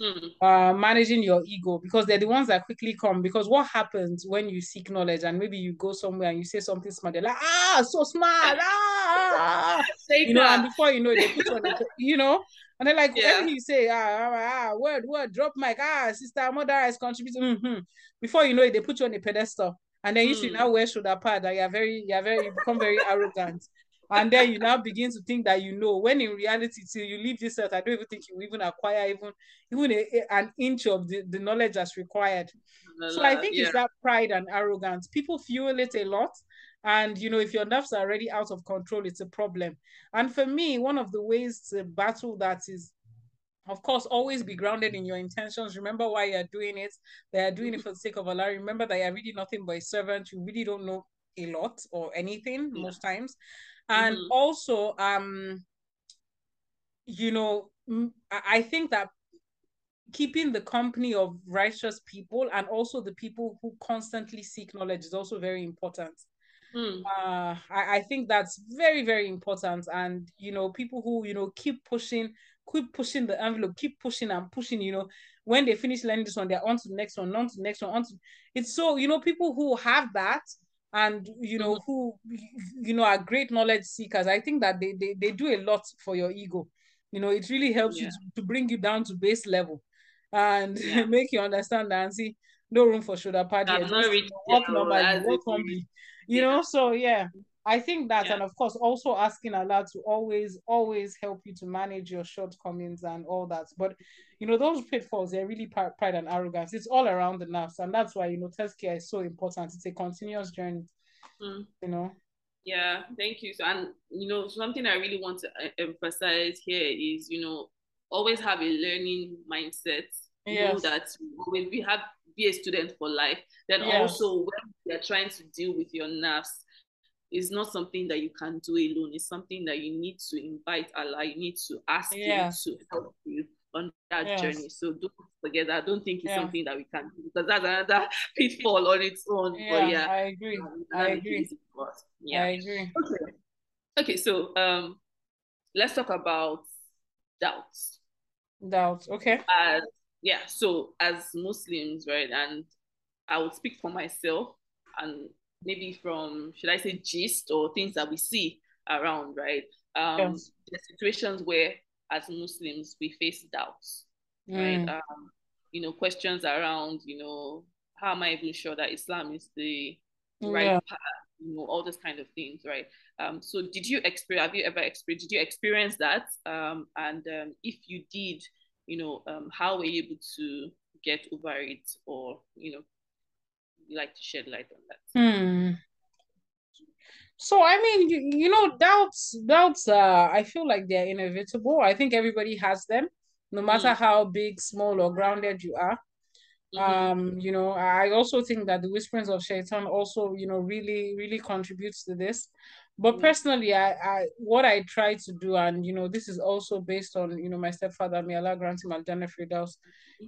hmm. uh, managing your ego because they're the ones that quickly come because what happens when you seek knowledge and maybe you go somewhere and you say something smart they're like ah so smart ah [LAUGHS] you know and before you know they put on the, you know and they're like, yeah. you say, ah, ah, ah, word, word, drop mic, ah, sister, mother is contributing. Mm-hmm. Before you know it, they put you on a pedestal and then you should hmm. now wear shoulder pad and you're very you're very you become very arrogant and then you now begin to think that you know when in reality till you leave this earth i don't even think you even acquire even even a, a, an inch of the, the knowledge that's required so i think yeah. it's that pride and arrogance people fuel it a lot and you know if your nafs are already out of control it's a problem and for me one of the ways to battle that is of course, always be grounded in your intentions. Remember why you're doing it. They are doing it for the sake of Allah. Remember that you're really nothing but a servant. You really don't know a lot or anything yeah. most times. And mm-hmm. also, um, you know, I think that keeping the company of righteous people and also the people who constantly seek knowledge is also very important. Mm. Uh, I, I think that's very, very important. And, you know, people who, you know, keep pushing keep pushing the envelope, keep pushing and pushing, you know. When they finish learning this one, they're on to the next one, on to the next one, on to it's so, you know, people who have that and you know, mm-hmm. who you know are great knowledge seekers, I think that they they, they do a lot for your ego. You know, it really helps yeah. you to, to, bring you down to base level and [LAUGHS] yeah. make you understand and see no room for shoulder pad here. Just, walk normally, walk humbly. You know, so yeah. I think that, yeah. and of course, also asking Allah to always, always help you to manage your shortcomings and all that. But you know, those pitfalls, they're really pride and arrogance. It's all around the nafs, and that's why you know, tazkiyah is so important. It's a continuous journey. Mm. You know. Yeah, thank you. so And you know, something I really want to uh, emphasize here is, you know, always have a learning mindset. Yes. Know that when we have be a student for life, then yes. also when are trying to deal with your nafs, it's not something that you can do alone. It's something that you need to invite Allah. You need to ask yeah. Him to help you on that yes. journey. So don't forget that. I don't think it's yeah. something that we can do because that's another [LAUGHS] pitfall on its own. Yeah, but yeah, I agree. Um, I agree. Yeah, I agree. Okay. Okay, so um, let's talk about doubts. Doubts. Okay. As yeah, so as Muslims, right, and I would speak for myself and maybe from should I say gist or things that we see around, right? Um, yes. The situations where as Muslims we face doubts, mm. right? Um, you know, questions around, you know, how am I even sure that Islam is the right yeah. path? You know, all those kind of things, right? Um, so did you experience? Have you ever experienced? Did you experience that? Um, and um, if you did, you know, um, how were you able to get over it, or you know, like to shed light on that? Hmm. So I mean, you, you know, doubts, doubts. Uh, I feel like they're inevitable. I think everybody has them, no matter mm. how big, small, or grounded you are. Mm-hmm. Um, you know, I also think that the whisperings of Shaitan also, you know, really, really contributes to this. But mm-hmm. personally, I, I what I try to do, and you know, this is also based on, you know, my stepfather, may Allah grant him Al Jannah Firdaus.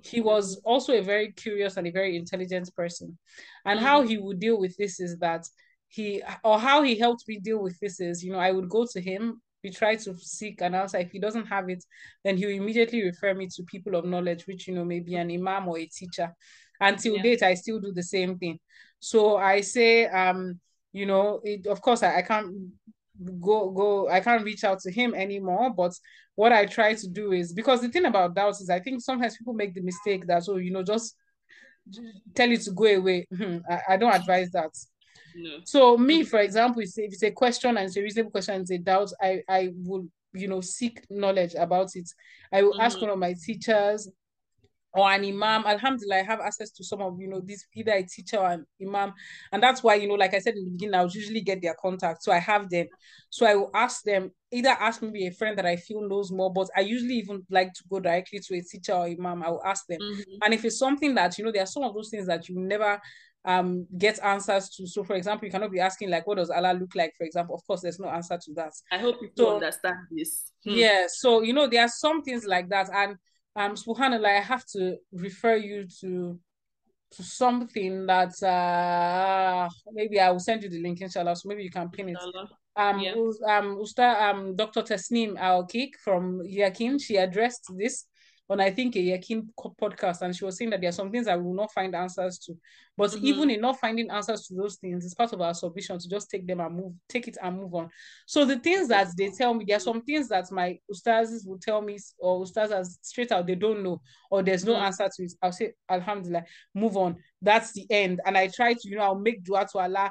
He was mm-hmm. also a very curious and a very intelligent person. And how he would deal with this is that he or how he helped me deal with this is, you know, I would go to him we try to seek an answer. If he doesn't have it, then he will immediately refer me to people of knowledge, which you know maybe an imam or a teacher. Until yeah. date, I still do the same thing. So I say, um, you know, it, of course I, I can't go go I can't reach out to him anymore. But what I try to do is because the thing about doubts is I think sometimes people make the mistake that so you know just tell you to go away. I, I don't advise that. No. So me, for example, if it's a question and it's a reasonable question, and it's a doubt, I I will you know seek knowledge about it. I will mm-hmm. ask one of my teachers or an imam. Alhamdulillah, I have access to some of you know this either a teacher or an imam, and that's why you know, like I said in the beginning, I will usually get their contact, so I have them. So I will ask them either ask maybe a friend that I feel knows more, but I usually even like to go directly to a teacher or imam. I will ask them, mm-hmm. and if it's something that you know, there are some of those things that you never um get answers to so for example you cannot be asking like what does allah look like for example of course there's no answer to that i hope people so, understand this hmm. yeah so you know there are some things like that and um subhanallah i have to refer you to to something that uh maybe i will send you the link inshallah so maybe you can pin it. Um yeah. um Usta, um dr tasnim al from Yaqeen she addressed this on I think a Yaqeen podcast, and she was saying that there are some things that we will not find answers to. But mm-hmm. even in not finding answers to those things, it's part of our submission to just take them and move, take it and move on. So the things that they tell me, there are some things that my ustazes will tell me, or ustazas straight out, they don't know, or there's no mm-hmm. answer to it. I'll say, Alhamdulillah, move on. That's the end. And I try to, you know, I'll make dua to Allah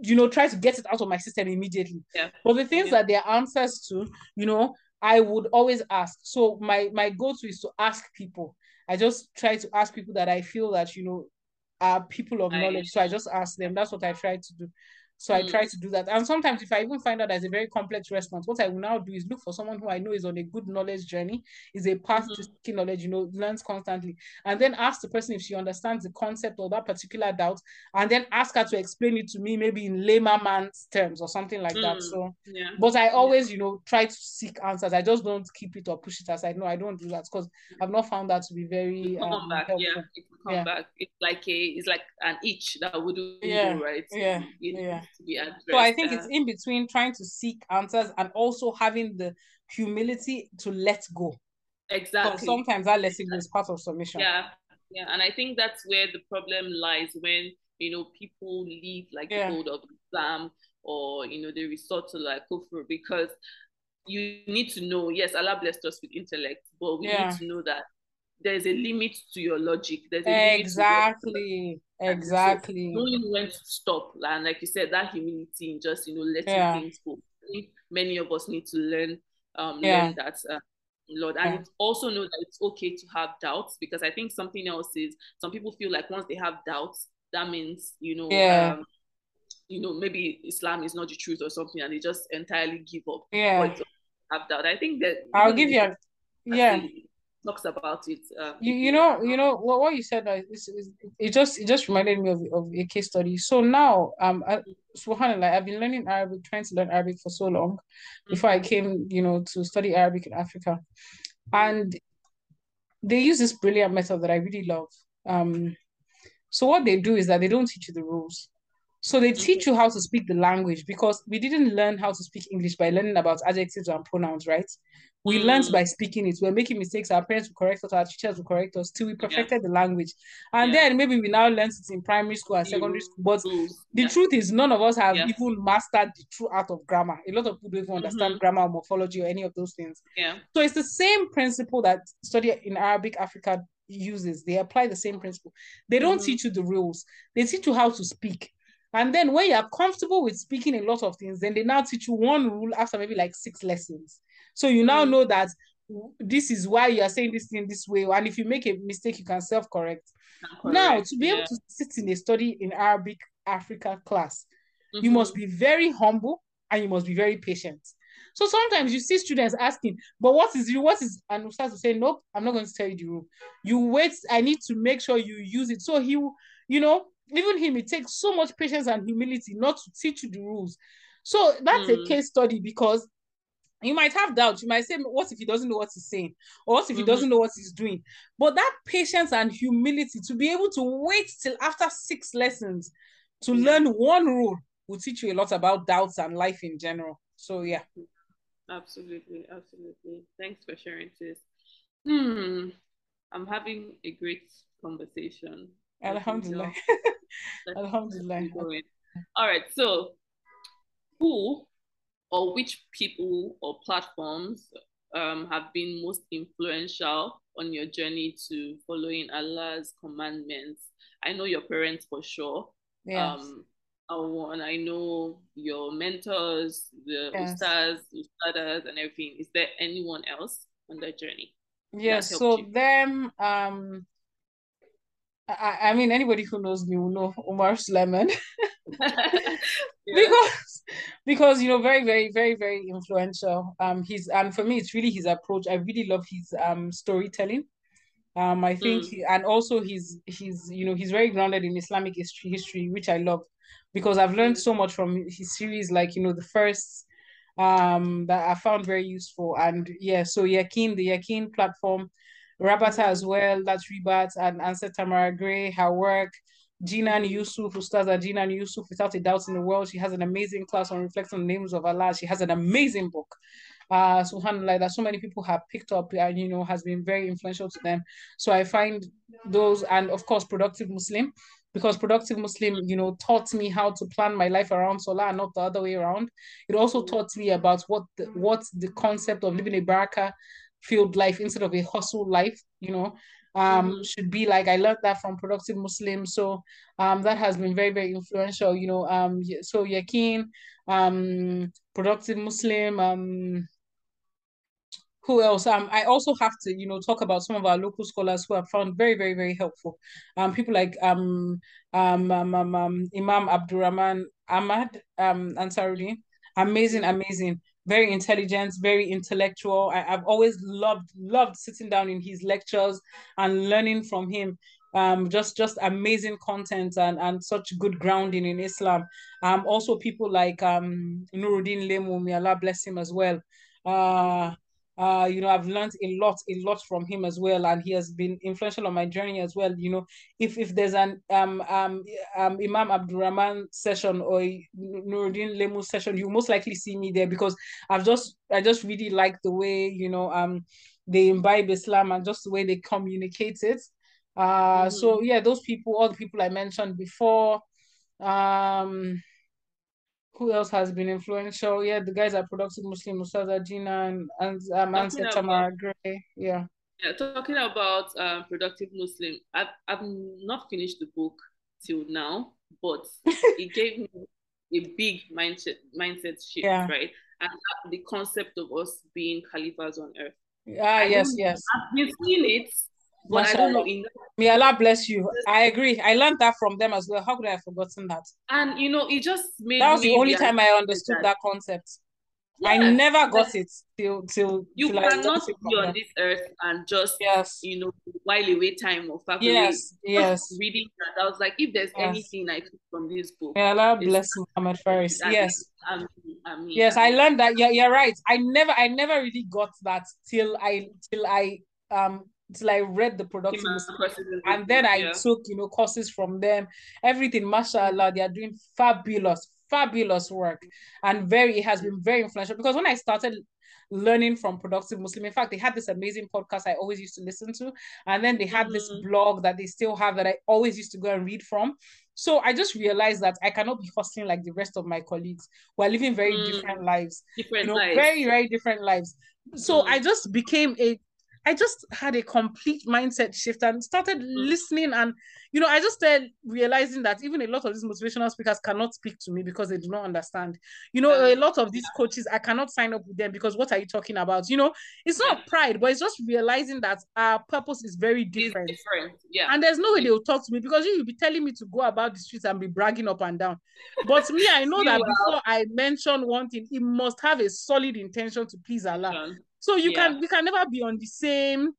you know, try to get it out of my system immediately. Yeah. But the things yeah. that there are answers to, you know, I would always ask. So my my go-to is to ask people. I just try to ask people that I feel that you know are people of knowledge. So I just ask them. That's what I try to do. So mm. I try to do that. And sometimes if I even find out there's a very complex response, what I will now do is look for someone who I know is on a good knowledge journey, is a path mm-hmm. to seeking knowledge, you know, learns constantly. And then ask the person if she understands the concept or that particular doubt, and then ask her to explain it to me, maybe in layman's terms or something like mm. that. So yeah. but I always, you know, try to seek answers. I just don't keep it or push it aside. No, I don't do that because I've not found that to be very come um, back, helpful. yeah. It come yeah. back. It's like a it's like an itch that would do yeah. right. Yeah. yeah to be addressed. So I think it's in between trying to seek answers and also having the humility to let go. Exactly. Sometimes that letting go is part of submission. Yeah. Yeah. And I think that's where the problem lies when, you know, people leave like yeah. the code of Islam or, you know, they resort to like kufr because you need to know, yes, Allah blessed us with intellect, but we yeah. need to know that there's a limit to your logic. There's a exactly, exactly. So knowing when to stop, and like you said, that humility in just you know letting yeah. things go. Many of us need to learn, um, yeah. learn that. Uh, Lord, and yeah. also know that it's okay to have doubts because I think something else is some people feel like once they have doubts, that means you know, yeah. Um, you know, maybe Islam is not the truth or something, and they just entirely give up. Yeah, have doubt. I think that I'll give you, a, yeah talks about it. Um, you, you know, you know what, what you said. Uh, it just it just reminded me of, of a case study. So now, um, I, Subhanallah, I've been learning Arabic, trying to learn Arabic for so long, mm-hmm. before I came, you know, to study Arabic in Africa, and they use this brilliant method that I really love. Um, so what they do is that they don't teach you the rules. So they teach you how to speak the language because we didn't learn how to speak English by learning about adjectives and pronouns, right? We mm. learned by speaking it. We're making mistakes. Our parents will correct us. Our teachers will correct us till we perfected yeah. the language. And yeah. then maybe we now learned it in primary school and secondary school. But the yeah. truth is, none of us have even mastered the true art of grammar. A lot of people don't even understand mm-hmm. grammar, morphology, or any of those things. Yeah. So it's the same principle that study in Arabic Africa uses. They apply the same principle. They don't mm-hmm. teach you the rules. They teach you how to speak. And then when you're comfortable with speaking a lot of things, then they now teach you one rule after maybe like six lessons. So you now mm. know that this is why you are saying this thing this way. And if you make a mistake, you can self-correct. Now, to be yeah. able to sit in a study in Arabic Africa class, mm-hmm. you must be very humble and you must be very patient. So sometimes you see students asking, but what is you? What is and start to say, nope, I'm not going to tell you the rule. You wait, I need to make sure you use it. So he, you know, even him, it takes so much patience and humility not to teach you the rules. So that's mm. a case study because you might have doubts. You might say, What if he doesn't know what he's saying? Or what if he mm-hmm. doesn't know what he's doing? But that patience and humility to be able to wait till after six lessons to yeah. learn one rule will teach you a lot about doubts and life in general. So, yeah. Absolutely. Absolutely. Thanks for sharing this. Hmm. I'm having a great conversation. Alhamdulillah. [LAUGHS] Alhamdulillah. All right. So, who or which people or platforms um, have been most influential on your journey to following Allah's commandments? I know your parents for sure. Yes. Um, one, I know your mentors, the yes. ustadas, and everything. Is there anyone else on that journey? Yes. So you? them, um, I, I mean, anybody who knows me will know Omar Suleiman. [LAUGHS] [LAUGHS] because because you know very very very very influential. Um he's and for me it's really his approach. I really love his um storytelling. Um i think mm. he, and also he's he's you know he's very grounded in islamic history history which i love. Because i've learned mm. so much from his series like you know the first um that i found very useful. And yeah so Yaqeen the Yaqeen platform Rabata as well, that's Ribaat and Anse Tamara Gray, her work, Jinan Yousef, Ustaza Jinan Yousef, without a doubt in the world. She has an amazing class on reflecting the names of Allah. She has an amazing book. Uh, subhanAllah, that so many people have picked up and, you know, has been very influential to them. So I find those, and of course, Productive Muslim, because Productive Muslim, you know, taught me how to plan my life around Salah and not the other way around. It also taught me about what the, what the concept of living a baraka filled life instead of a hustle life, you know, um, mm-hmm. should be like. I learned that from Productive Muslim. So um, that has been very, very influential, you know. Um, so Yaqeen, um, Productive Muslim, um, who else? Um, I also have to, you know, talk about some of our local scholars who have found very, very, very helpful. Um, people like um, um, um, um, um Imam Abdurrahman Ahmad um, Ansarudin. Amazing, amazing very intelligent, very intellectual. I, have always loved loved sitting down in his lectures and learning from him. Um, just just amazing content and and such good grounding in Islam. Um, also people like um Nuruddin Lemu, may Allah bless him as well. Uh, uh, you know, I've learned a lot, a lot from him as well, and he has been influential on my journey as well. You know, if if there's an um um, um Imam Abdurrahman session or Nuruddin Lemu session, you most likely see me there because I've just I just really like the way you know um they imbibe Islam and just the way they communicate it. Uh, mm-hmm. so yeah, those people, all the people I mentioned before, um who else has been influential? Yeah, the guys are Productive Muslim, Mustaza Jinan, and um, Tamara Gray. Yeah. Yeah, talking about um, Productive Muslim, I've, I've not finished the book till now, but it [LAUGHS] gave me a big mindset mindset shift, yeah. right? And the concept of us being caliphs on earth. Ah, yes, yes. I've been seeing it, but I don't know enough. May Allah bless you. I agree. I learned that from them as well. How could I have forgotten that? And you know, it just made that was the only time I understood that, that concept. I never got it till till you till cannot be on this earth and just yes you know while away time or fact yes yes reading that I was like if there's yes. anything I took from this book yeah Allah bless Muhammad Faris yes I mean, I mean, yes I learned that yeah you're right I never I never really got that till I till I um till I read the production and then I yeah. took you know courses from them. Everything, mashallah, they are doing fabulous, fabulous work, and very it has been very influential because when I started learning from productive muslim in fact they had this amazing podcast i always used to listen to and then they had mm-hmm. this blog that they still have that i always used to go and read from so i just realized that i cannot be hustling like the rest of my colleagues who are living very mm. different lives different you know lives. very very different lives so mm. i just became a I just had a complete mindset shift and started mm. listening. And, you know, I just started realizing that even a lot of these motivational speakers cannot speak to me because they do not understand. You know, a lot of these coaches, I cannot sign up with them because what are you talking about? You know, it's not pride, but it's just realizing that our purpose is very different. It's different. Yeah. And there's no way they will talk to me because you will be telling me to go about the streets and be bragging up and down. But me, I [LAUGHS] know that before I mention one thing, it must have a solid intention to please Allah. So you yeah. can we can never be on the same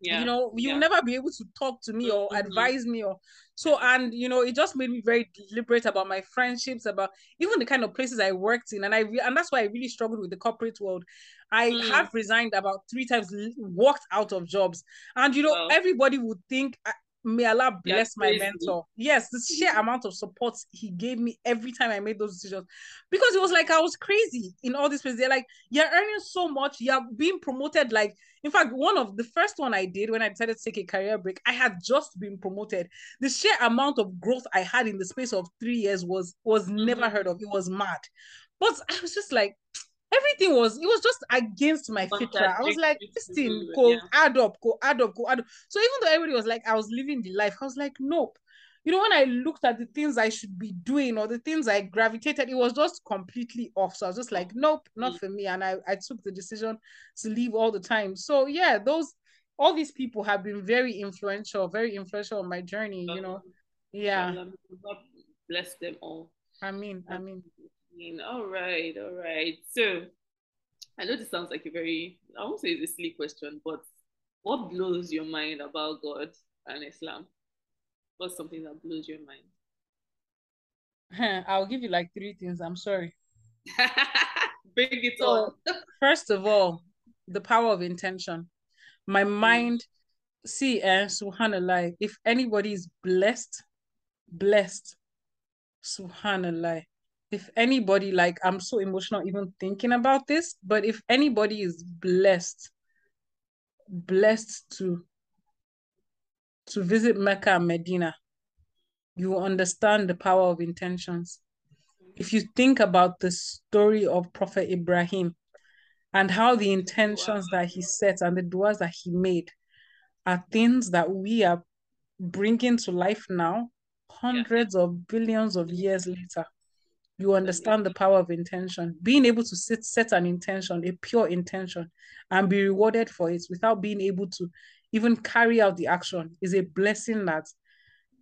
yeah. you know you'll yeah. never be able to talk to me or mm-hmm. advise me or so and you know it just made me very deliberate about my friendships about even the kind of places i worked in and i re- and that's why i really struggled with the corporate world i mm. have resigned about three times walked out of jobs and you know everybody would think may Allah bless my mentor. Yes, the sheer amount of support he gave me every time I made those decisions. Because it was like I was crazy in all these places. They're like, you're earning so much, you're being promoted. Like, in fact, one of the first one I did when I decided to take a career break, I had just been promoted. The sheer amount of growth I had in the space of three years was was never mm-hmm. heard of. It was mad. But I was just like, everything was it was just against my fitra. I was like, this thing go yeah. add up, go add up, go add up. So even though everybody was like, I was living the life, I was like, nope. You know, when I looked at the things I should be doing or the things I gravitated, it was just completely off. So I was just like, nope, not mm. for me. And I, I took the decision to leave all the time. So yeah, those all these people have been very influential, very influential on my journey, you know. Yeah. Bless them all. I mean, I mean all right, all right. So I know this sounds like a very, I won't say it's a silly question, but what blows your mind about God and Islam? What's something that blows your mind? [LAUGHS] I'll give you like three things. I'm sorry. [LAUGHS] Bring it so, on. [LAUGHS] first of all, the power of intention. My mm. mind, see, and eh, subhanallah, if anybody is blessed, blessed, subhanallah, if anybody like i'm so emotional even thinking about this but if anybody is blessed blessed to to visit mecca and medina you will understand the power of intentions if you think about the story of prophet ibrahim and how the intentions wow. that he set and the duas that he made are things that we are bringing to life now hundreds yeah. of billions of years later you understand the power of intention. Being able to set, set an intention, a pure intention, and be rewarded for it without being able to even carry out the action is a blessing that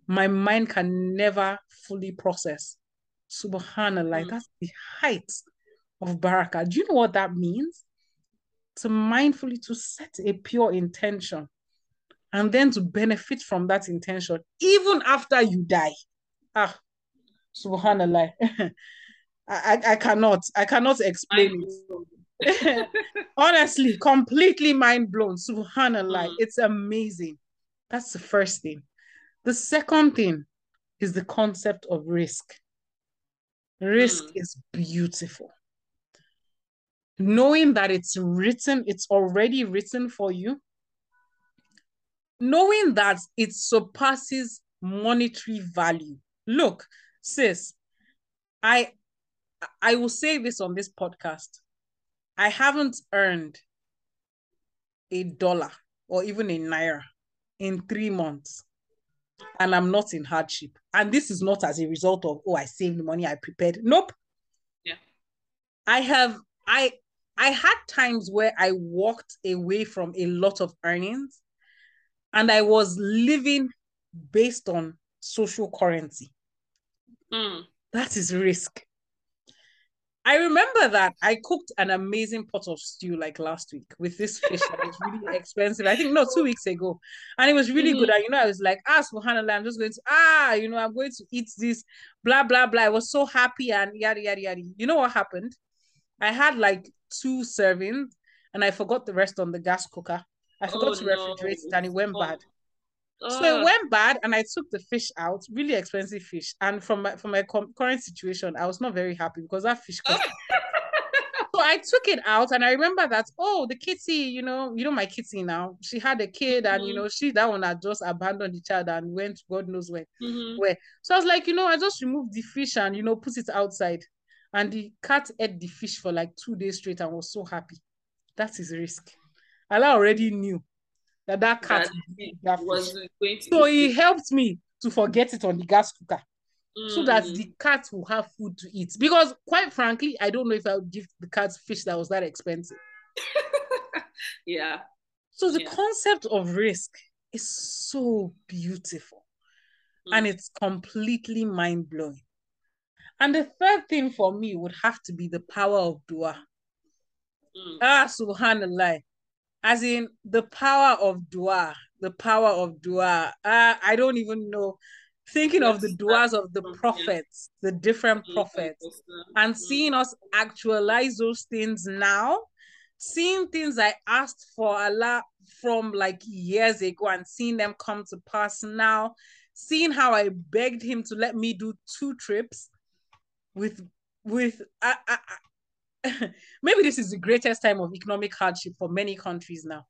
my mind can never fully process. Subhanallah, mm. that's the height of barakah. Do you know what that means? To mindfully to set a pure intention and then to benefit from that intention even after you die. Ah, Subhanallah. [LAUGHS] I, I cannot. I cannot explain it. [LAUGHS] Honestly, completely mind blown. Subhanallah. Mm. It's amazing. That's the first thing. The second thing is the concept of rizq. Rizq mm. is beautiful. Knowing that it's written, it's already written for you. Knowing that it surpasses monetary value. Look, sis, I I will say this on this podcast. I haven't earned a dollar or even a naira in three months. And I'm not in hardship. And this is not as a result of, oh, I saved money, I prepared. Nope. Yeah. I have I I had times where I walked away from a lot of earnings and I was living based on social currency. Mm. That is rizq. I remember that I cooked an amazing pot of stew like last week with this fish that was really [LAUGHS] expensive. I think no, two weeks ago, and it was really mm-hmm. good. And you know, I was like, ah, subhanallah, I'm just going to ah, you know, I'm going to eat this, blah blah blah. I was so happy and yada yada yada. You know what happened? I had like two servings, and I forgot the rest on the gas cooker. I forgot oh, to refrigerate no. it, and it went oh. bad. So it went bad, and I took the fish out, really expensive fish. And from my from my current situation, I was not very happy because that fish cost. [LAUGHS] so I took it out and I remember that, oh, the kitty, you know, you know, my kitty now, she had a kid and, mm-hmm. you know, she, that one had just abandoned the child and went, God knows where, mm-hmm. where. So I was like, you know, I just removed the fish and, you know, put it outside. And the cat ate the fish for like two days straight and was so happy. That's his rizq. Allah already knew that that cat that was going to So he helped me to forget it on the gas cooker so that the mm. cat will have food to eat. Because quite frankly, I don't know if I would give the cat fish that was that expensive. [LAUGHS] yeah. So the yeah. concept of rizq is so beautiful mm. and it's completely mind blowing. And the third thing for me would have to be the power of dua. Mm. Ah, subhanallah. As in the power of dua, the power of dua. Ah, I don't even know thinking of the duas of the prophets, the different prophets, and seeing us actualize those things now, seeing things I asked for Allah from like years ago and seeing them come to pass now, seeing how I begged him to let me do two trips with with I, I, [LAUGHS] maybe this is the greatest time of economic hardship for many countries now.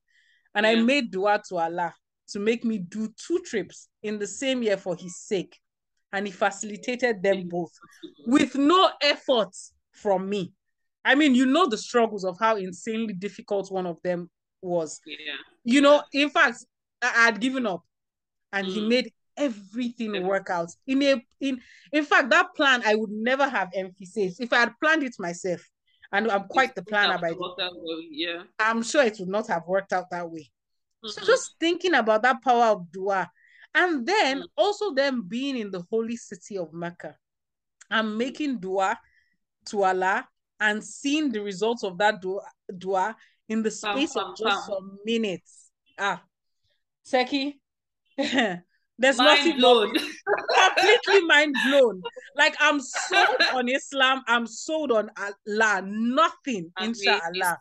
And yeah. I made dua to Allah to make me do two trips in the same year for his sake. And he facilitated them both with no effort from me. I mean, you know the struggles of how insanely difficult one of them was. Yeah. You know, in fact, I had given up and mm. he made everything yeah. work out. In a in in fact, that plan I would never have emphasized if I had planned it myself. And I'm quite the planner by the Yeah. I'm sure it would not have worked out that way. Mm-hmm. So just thinking about that power of dua, and then mm-hmm. also them being in the holy city of Mecca and making dua to Allah and seeing the results of that dua, dua in the space of just some minutes. Ah, Seki, [LAUGHS] There's mind nothing blown. [LAUGHS] completely mind blown. Like I'm sold [LAUGHS] on Islam. I'm sold on Allah. Nothing, I inshallah.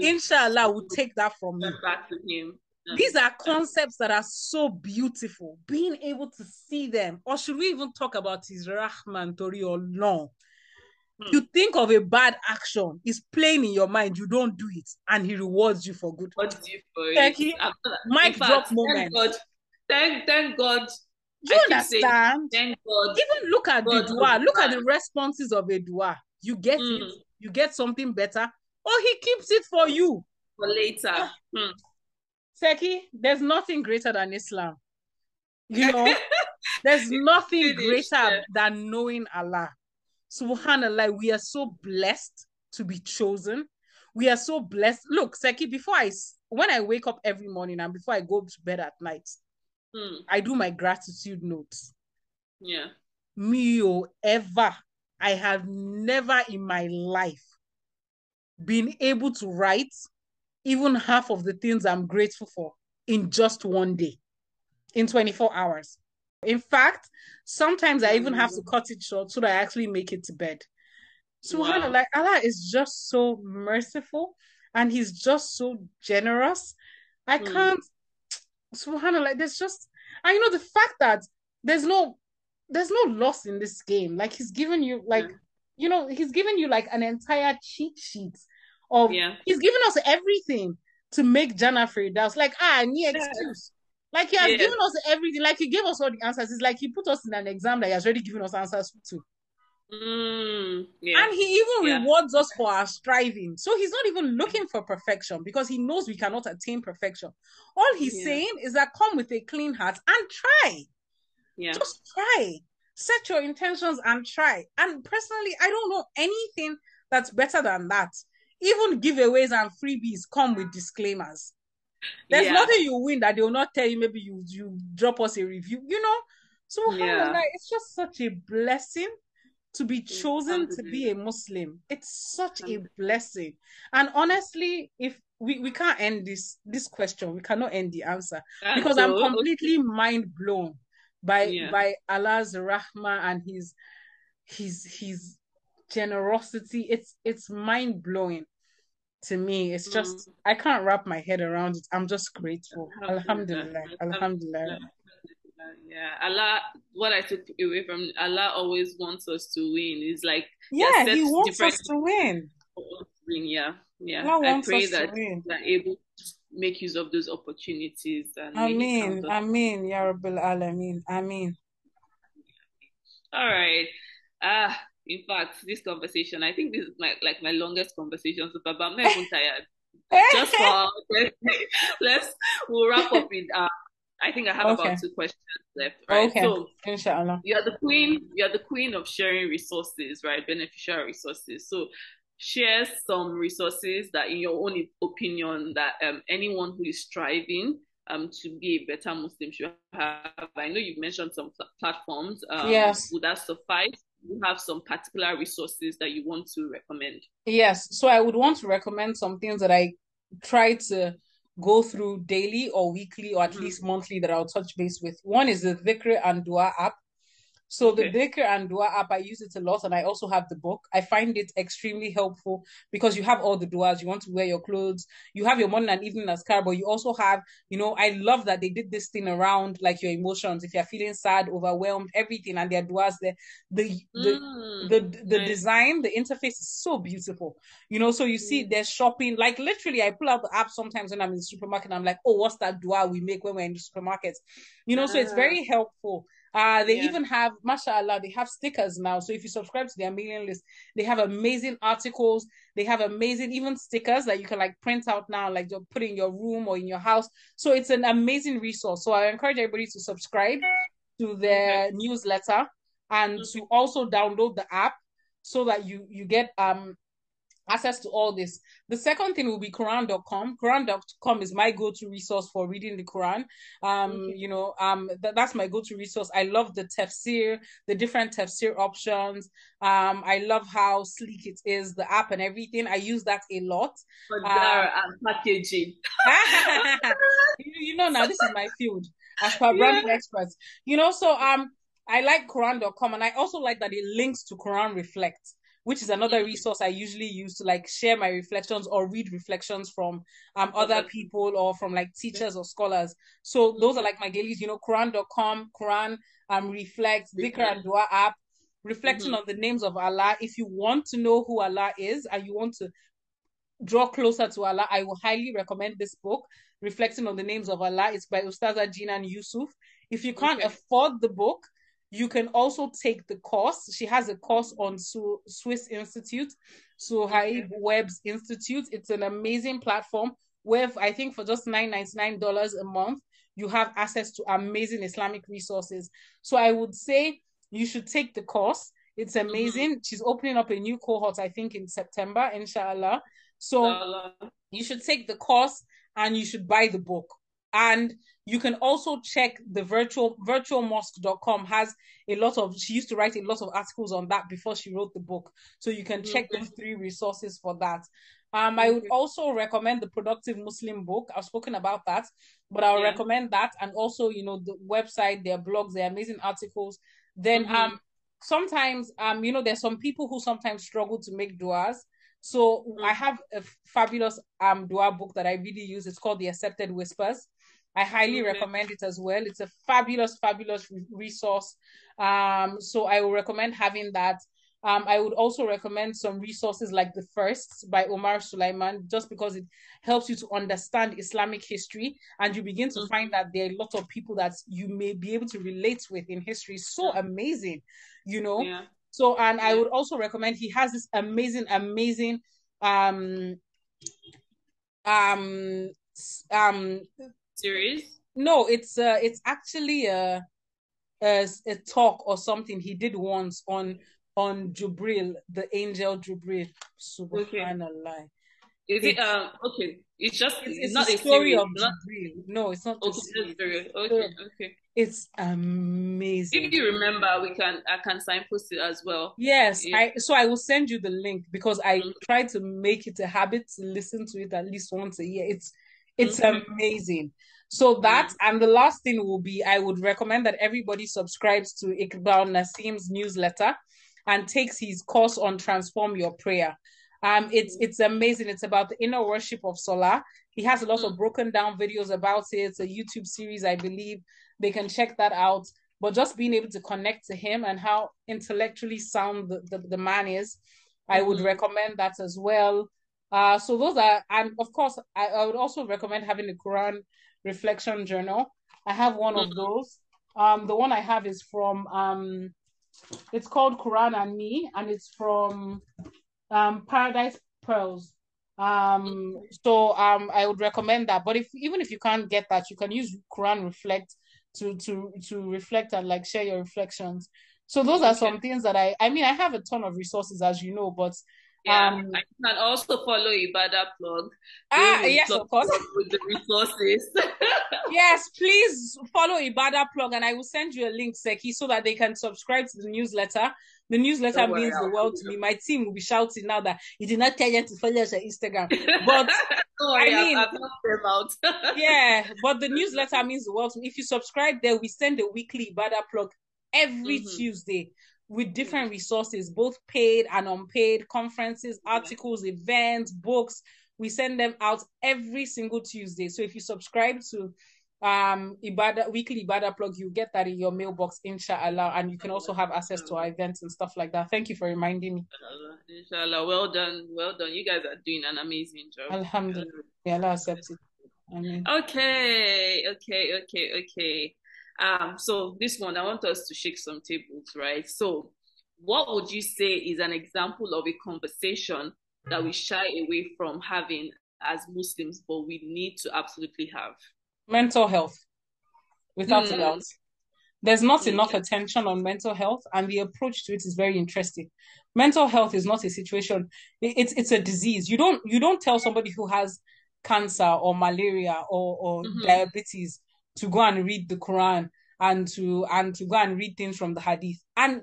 inshallah, will take that from me. Back to him. These are concepts that are so beautiful. Being able to see them, or should we even talk about his Rahman Tori or no? Hmm. You think of a bad action, it's playing in your mind. You don't do it, and he rewards you for good. What do you for it? Mic drop moment. God, thank thank God. Do you understand? Saying, thank God. Even look at God the dua. Look at the responses of a dua. You get mm. it. You get something better, or he keeps it for you for later. Hmm. Seki, there's nothing greater than Islam. You know, [LAUGHS] there's nothing greater than knowing Allah. Subhanallah, we are so blessed to be chosen. We are so blessed. Look, Seki, before I when I wake up every morning and before I go to bed at night, Hmm. I do my gratitude notes. Yeah. Me or ever, I have never in my life been able to write even half of the things I'm grateful for in just one day, in 24 hours. In fact, sometimes I even have to hmm. cut it short so that I actually make it to bed. So wow. like Allah is just so merciful and He's just so generous. I mm. can't subhanallah like there's just and you know the fact that there's no there's no loss in this game. Like he's given you like yeah. you know he's given you like an entire cheat sheet of yeah. he's given us everything to make Jannah Firdaus like ah any excuse. Like he has yeah. given us everything. Like he gave us all the answers. It's like he put us in an exam that he has already given us answers to Mm, yeah. And he even yeah. rewards us for our striving. So he's not even looking for perfection because he knows we cannot attain perfection. All he's yeah. saying is that come with a clean heart and try. Yeah. Just try. Set your intentions and try. And personally, I don't know anything that's better than that. Even giveaways and freebies come with disclaimers. There's nothing you win that they will not tell you. Maybe you you drop us a review. You know. So yeah. it's just such a blessing to be chosen to be a Muslim. It's such a blessing. And honestly, if we, we can't end this this question, we cannot end the answer because I'm completely mind blown by yeah. by Allah's rahma and his his his generosity. It's it's mind blowing to me. It's just mm. I can't wrap my head around it. I'm just grateful. Alhamdulillah. Alhamdulillah yeah allah what i took away from allah always wants us to win it's like yeah he wants us to win. Yeah, yeah. I pray that they're able to make use of those opportunities. And I mean, I mean, Ya Rabbil Alameen. I mean. All right. Ah, in fact, this conversation, I think this is my like my longest conversation so far, but I'm not even tired. [LAUGHS] Just for let's, let's we'll wrap up with uh I think I have okay. about two questions left, right? Okay. So Inshallah. You're the queen, you're the queen of sharing resources, right? Beneficial resources. So share some resources that in your own opinion that um, anyone who is striving um, to be a better Muslim should have. I know you've mentioned some platforms. Um, yes. Would that suffice? You have some particular resources that you want to recommend? Yes. So I would want to recommend some things that I try to go through daily or weekly or at mm-hmm. least monthly that I'll touch base with. One is the Dhikr and Dua app. So okay. the Dhikr and Dua app, I use it a lot, and I also have the book. I find it extremely helpful because you have all the duas. You want to wear your clothes. You have your morning and evening azkar, but you also have, you know, I love that they did this thing around like your emotions. If you're feeling sad, overwhelmed, everything, and their duas there. The the mm, the the, the nice. design, the interface is so beautiful. You know, so you see, mm. there's shopping. Like literally, I pull out the app sometimes when I'm in the supermarket. I'm like, oh, what's that dua we make when we're in the supermarket? You know, so it's ah. very helpful. Uh, they yeah. even have, mashallah, they have stickers now. So if you subscribe to their mailing list, they have amazing articles. They have amazing even stickers that you can like print out now, like you put in your room or in your house. So it's an amazing resource. So I encourage everybody to subscribe to their okay. newsletter and to also download the app so that you you get um access to all this. The second thing will be Quran.com. Quran.com is my go-to resource for reading the Quran. Um, you know, um, th- that's my go-to resource. I love the tafsir, the different tafsir options. Um, I love how sleek it is, the app and everything. I use that a lot. But um, packaging. [LAUGHS] [LAUGHS] you, you, know, now this is my field as per branding yeah. experts. You know, so um, I like Quran.com, and I also like that it links to Quran Reflect which is another resource I usually use to like share my reflections or read reflections from um other people or from like teachers or scholars. So those are like my dailies, you know, Quran.com, Quran, um, Reflect, Dhikr and Dua app, reflecting mm-hmm. on the names of Allah. If you want to know who Allah is and you want to draw closer to Allah, I will highly recommend this book, Reflecting on the Names of Allah. It's by Ustaza Jinan Yousef. If you can't okay. afford the book, you can also take the course. She has a course on Su- Swiss Institute, Suhaib. Webb's Institute. It's an amazing platform where I think for just nine ninety nine dollars a month, you have access to amazing Islamic resources. So I would say you should take the course. It's mm-hmm. amazing. Mm-hmm. She's opening up a new cohort, I think, in September, inshallah. So inshallah. you should take the course and you should buy the book. And you can also check the virtual virtualmosque.com has a lot of she used to write a lot of articles on that before she wrote the book. So you can check mm-hmm. those three resources for that. Um, I would also recommend the Productive Muslim book. I've spoken about that, but I'll yeah. recommend that and also, you know, the website, their blogs, their amazing articles. Then mm-hmm. um sometimes um, you know, there's some people who sometimes struggle to make duas. So mm-hmm. I have a fabulous um dua book that I really use. It's called The Accepted Whispers. I highly okay. recommend it as well. It's a fabulous, fabulous resource. Um, so I will recommend having that. Um, I would also recommend some resources like The First by Omar Suleiman, just because it helps you to understand Islamic history and you begin to mm-hmm. find that there are a lot of people that you may be able to relate with in history. So amazing, you know? Yeah. So, and. I would also recommend he has this amazing, amazing um um um series? No, it's uh, it's actually a, a a talk or something he did once on on Jubril, the angel Jubril. Subhanallah. Okay. Is it's, it um okay? It's just it's, it's not a story series, of not... Jubril. No, it's not. Okay, okay, okay, okay. It's amazing. If you remember, we can I can signpost it as well. Yes, yeah. I so I will send you the link because I mm-hmm. try to make it a habit to listen to it at least once a year. It's it's mm-hmm. amazing. So that mm-hmm. and the last thing will be I would recommend that everybody subscribes to Iqbal Nasim's newsletter and takes his course on transform your prayer. Um, it's mm-hmm. it's amazing. It's about the inner worship of Salah. He has a lot of mm-hmm. broken down videos about it. It's a YouTube series, I believe. They can check that out. But just being able to connect to him and how intellectually sound the, the, the man is, I would recommend that as well. Uh, so those are, and of course, I, I would also recommend having a Quran reflection journal. I have one mm-hmm. of those. Um, the one I have is from um, it's called Quran and Me, and it's from um Paradise Pearls. Um, so um, I would recommend that. But if even if you can't get that, you can use Quran Reflect to to to reflect and like share your reflections. So those are some things that I I mean I have a ton of resources as you know, but yeah, um, I can also follow Ibadah plug. Ah, yes, of course. With the resources. [LAUGHS] [LAUGHS] yes, please follow Ibadah plug, and I will send you a link, Seki, so that they can subscribe to the newsletter. The newsletter means the world to me. My team will be shouting now that you did not tell them to follow us on Instagram. [LAUGHS] But worry, I mean, I've, yeah, but the newsletter means the world to me. If you subscribe there, we send a weekly Ibadah plug every mm-hmm. Tuesday with different resources, both paid and unpaid, conferences, articles, events, books. We send them out every single Tuesday. So if you subscribe to um Ibadah weekly Ibadah plug, you get that in your mailbox, inshallah, and you can also have access to our events and stuff like that. Thank you for reminding me. Inshallah, well done, well done. You guys are doing an amazing job. Alhamdulillah, Allah accepts it. Okay, okay, okay, okay. Um, so this one, I want us to shake some tables, right? So, what would you say is an example of a conversation that we shy away from having as Muslims, but we need to absolutely have? Mental health, without mm. a hmm. doubt. There's not mm. enough attention on mental health, and the approach to it is very interesting. Mental health is not a situation; it's it's a disease. You don't you don't tell somebody who has cancer or malaria or, or mm-hmm. diabetes to go and read the Quran and to and to go and read things from the Hadith. And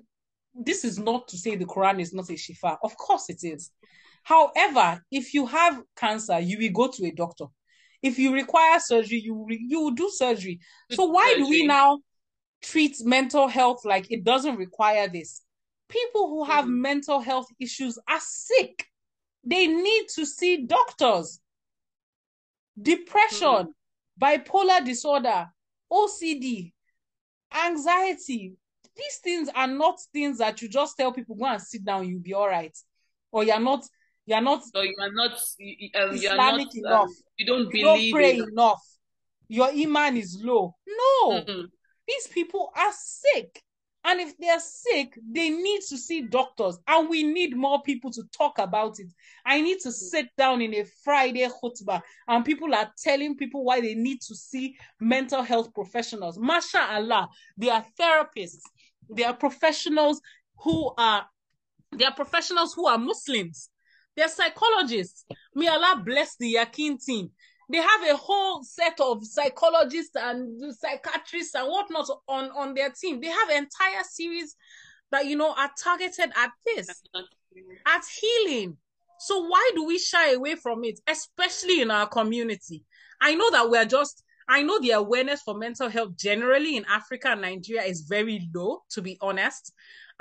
this is not to say the Quran is not a shifa. Of course it is. However, if you have cancer, you will go to a doctor. If you require surgery, you you will do surgery. So why do we now treat mental health like it doesn't require this? People who have mm. mental health issues are sick. They need to see doctors. Depression, mm bipolar disorder, OCD, anxiety. These things are not things that you just tell people go and sit down, you'll be all right. Or you're not you're not so you are not um, you are not, um, enough. Um, you don't you believe don't pray in... enough. Your iman is low. No. Mm-hmm. These people are sick. And if they're sick, they need to see doctors. And we need more people to talk about it. I need to sit down in a Friday khutbah and people are telling people why they need to see mental health professionals. MashaAllah, they are therapists. They are professionals who are they are professionals who are Muslims. They're psychologists. May Allah bless the Yaqeen team they have a whole set of psychologists and psychiatrists and whatnot on on their team. They have entire series that you know are targeted at this, at healing. So why do we shy away from it, especially in our community? I know that we're just. I know the awareness for mental health generally in Africa and Nigeria is very low, to be honest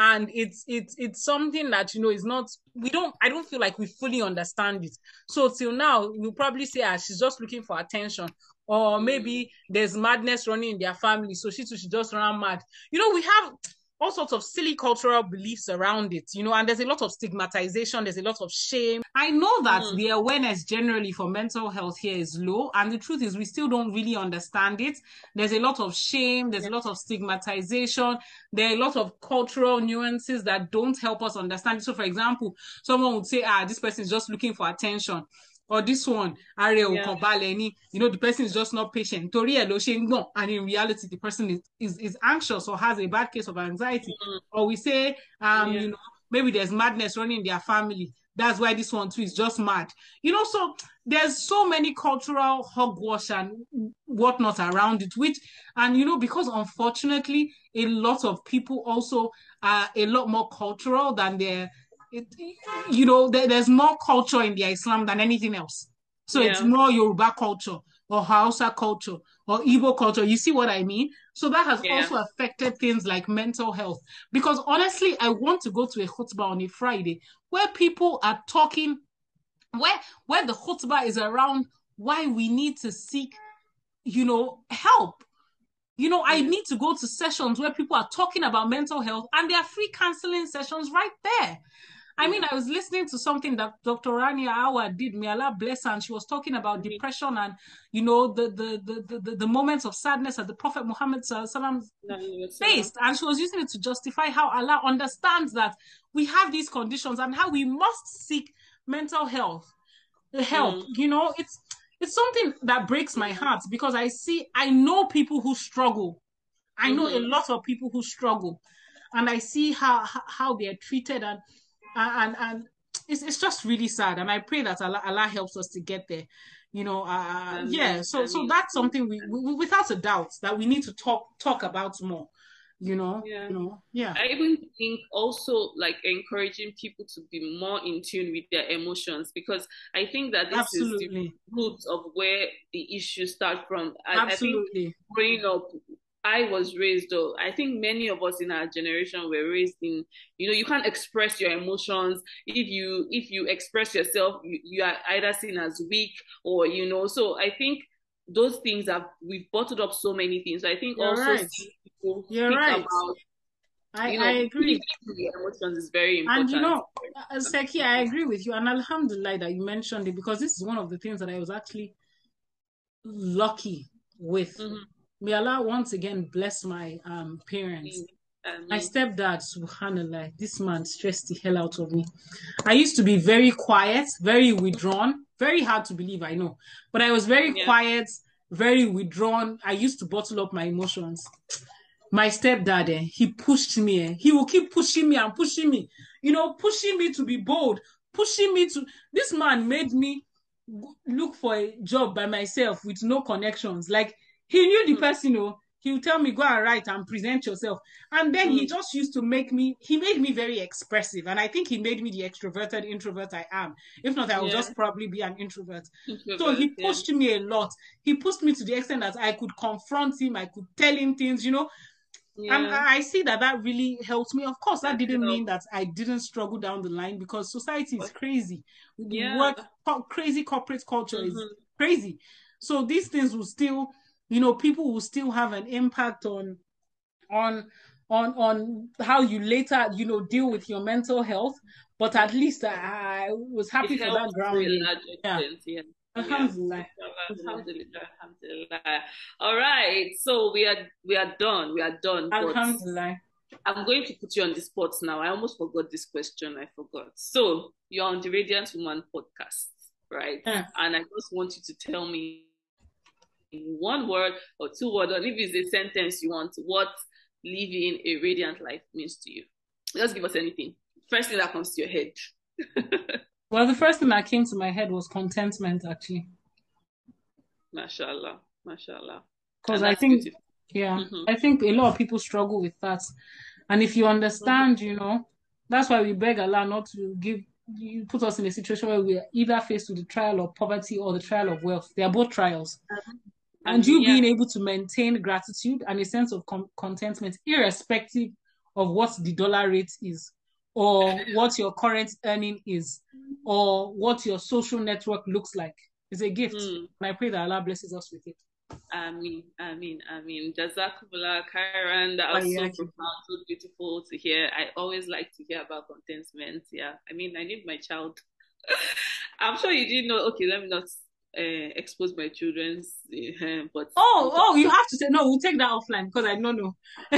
and it's it's it's something that you know is not we don't i don't feel like we fully understand it. So till now we'll probably say ah she's just looking for attention. Or maybe there's madness running in their family. So she should just run mad. You know we have all sorts of silly cultural beliefs around it, you know, and there's a lot of stigmatization, there's a lot of shame. I know that mm. the awareness generally for mental health here is low, and the truth is we still don't really understand it. There's a lot of shame, there's a lot of stigmatization, there are a lot of cultural nuances that don't help us understand. So, for example, someone would say, ah, this person is just looking for attention or this one are yeah. you know the person is just not patient Tori eloshing, no, and in reality the person is, is, is anxious or has a bad case of anxiety mm-hmm. or we say um yeah. you know maybe there's madness running in their family that's why this one too is just mad you know so there's so many cultural hogwash and whatnot around it which and you know because unfortunately a lot of people also are a lot more cultural than they're it, you know, there, there's more culture in the Islam than anything else. So yeah. it's more Yoruba culture or Hausa culture or Igbo culture. You see what I mean? So that has yeah. also affected things like mental health. Because honestly, I want to go to a khutbah on a Friday where people are talking, where where the khutbah is around why we need to seek, you know, help. You know, I need to go to sessions where people are talking about mental health and there are free counseling sessions right there. I mean, I was listening to something that Dr. Rania Awaad did. May Allah bless her. And she was talking about mm-hmm. depression and, you know, the, the, the, the, the moments of sadness that the Prophet Muhammad faced. And she was using it to justify how Allah understands that we have these conditions and how we must seek mental health help. Mm. You know, it's it's something that breaks my heart because I see I know people who struggle. I know mm-hmm. a lot of people who struggle, and I see how how they are treated and and and it's it's just really sad. And I pray that Allah, Allah helps us to get there. You know, uh, yeah. So so that's something we, we without a doubt that we need to talk talk about more you know yeah. you know yeah i even think also like encouraging people to be more in tune with their emotions because i think that this Absolutely. is the root of where the issues start from I, Absolutely. I growing up I was raised though. I think many of us in our generation were raised in, you know, you can't express your emotions. If you if you express yourself, you, you are either seen as weak or you know. So I think those things have we've bottled up so many things. I think You're also right. people You're right. about I, you know, I agree. Emotions is very important. And you know, uh, Seki, I agree with you. And Alhamdulillah that you mentioned it because this is one of the things that I was actually lucky with. Mm-hmm. May Allah once again bless my um, parents. Mm-hmm. My stepdad, subhanallah, this man stressed the hell out of me. I used to be very quiet, very withdrawn, very hard to believe, I know. But I was very yeah. quiet, very withdrawn. I used to bottle up my emotions. My stepdad, eh, he pushed me. Eh. He will keep pushing me and pushing me. You know, pushing me to be bold, pushing me to. This man made me look for a job by myself with no connections. Like he knew the hmm. person, you know, he would tell me go and write and present yourself and then mm. he just used to make me he made me very expressive and i think he made me the extroverted introvert i am if not i would yeah. just probably be an introvert, introvert so he pushed yeah. me a lot he pushed me to the extent that i could confront him i could tell him things you know yeah. And I see that that really helped me. Of course, that didn't mean that I didn't struggle down the line because society is crazy. Yeah. work, crazy corporate culture mm-hmm. is crazy. So these things will still you know people will still have an impact on on on on how you later you know deal with your mental health but at least i, I was happy for that grounding yeah. yeah. Alhamdulillah. Alhamdulillah. Alhamdulillah. All right. So we are we are done. We are done. Alhamdulillah. I'm going to put you on the spot now. I almost forgot this question. I forgot. So you're on the Radiant Woman podcast, right? Yeah. And I just want you to tell me one word or two words, or if it's a sentence you want, what living a radiant life means to you. Just give us anything. First thing that comes to your head. [LAUGHS] well, the first thing that came to my head was contentment, actually. Mashallah, mashallah. Because I think, beautiful. yeah, mm-hmm. I think a lot of people struggle with that. And if you understand, mm-hmm. you know, that's why we beg Allah not to give you put us in a situation where we're either faced with the trial of poverty or the trial of wealth. They are both trials. And you yeah. being able to maintain gratitude and a sense of com- contentment irrespective of what the dollar rate is or [LAUGHS] what your current earning is or what your social network looks like is a gift mm. and i pray that allah blesses us with it I mean, I mean, I Jazakumullah Khairan, that was so profound, so beautiful to hear. I always like to hear about contentment. Yeah, I mean, I need my child. [LAUGHS] I'm sure you didn't know. Okay, let me not uh, expose my children's uh, but oh oh you have to say no we'll take that offline because i don't know. [LAUGHS]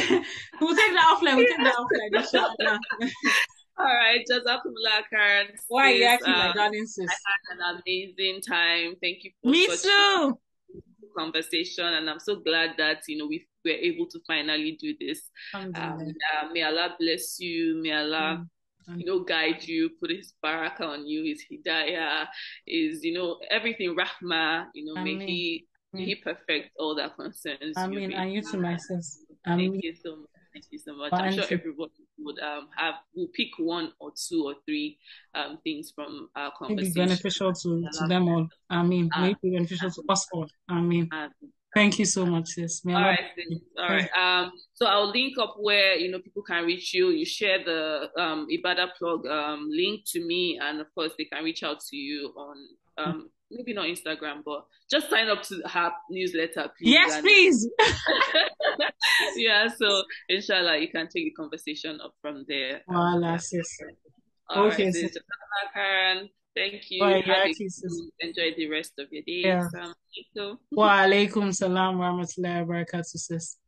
We'll take that offline we'll take that offline [LAUGHS] all right just jazakumullah khairan. Why are you acting um, like darling sis? I had an amazing time. Thank you for me too. conversation and i'm so glad that you know we were able to finally do this. Um, uh, may allah bless you. May allah mm you know, guide you, put his baraka on you, his hidayah, is, you know, everything, rahma, you know, may he, may he perfect all that concerns I mean, and you to my sis. Thank you so much. Thank you so much. I'm sure everybody would um have will pick one or two or three um things from our conversation. Maybe beneficial to, to them all. I mean, uh, maybe beneficial to us all. I mean, uh, Thank you so much, sis. All right, all right. Um, so I'll link up where you know people can reach you. You share the um Ibadah plug um link to me, and of course they can reach out to you on um maybe not Instagram, but just sign up to her newsletter, please. Yes, and, please. [LAUGHS] yeah, so inshallah you can take the conversation up from there. Voila, sis. All okay, right, sis. Thank you. Have enjoy the rest of your day. Yeah. Wa alaikum salam wa rahmatullahi wa barakatuh, sis.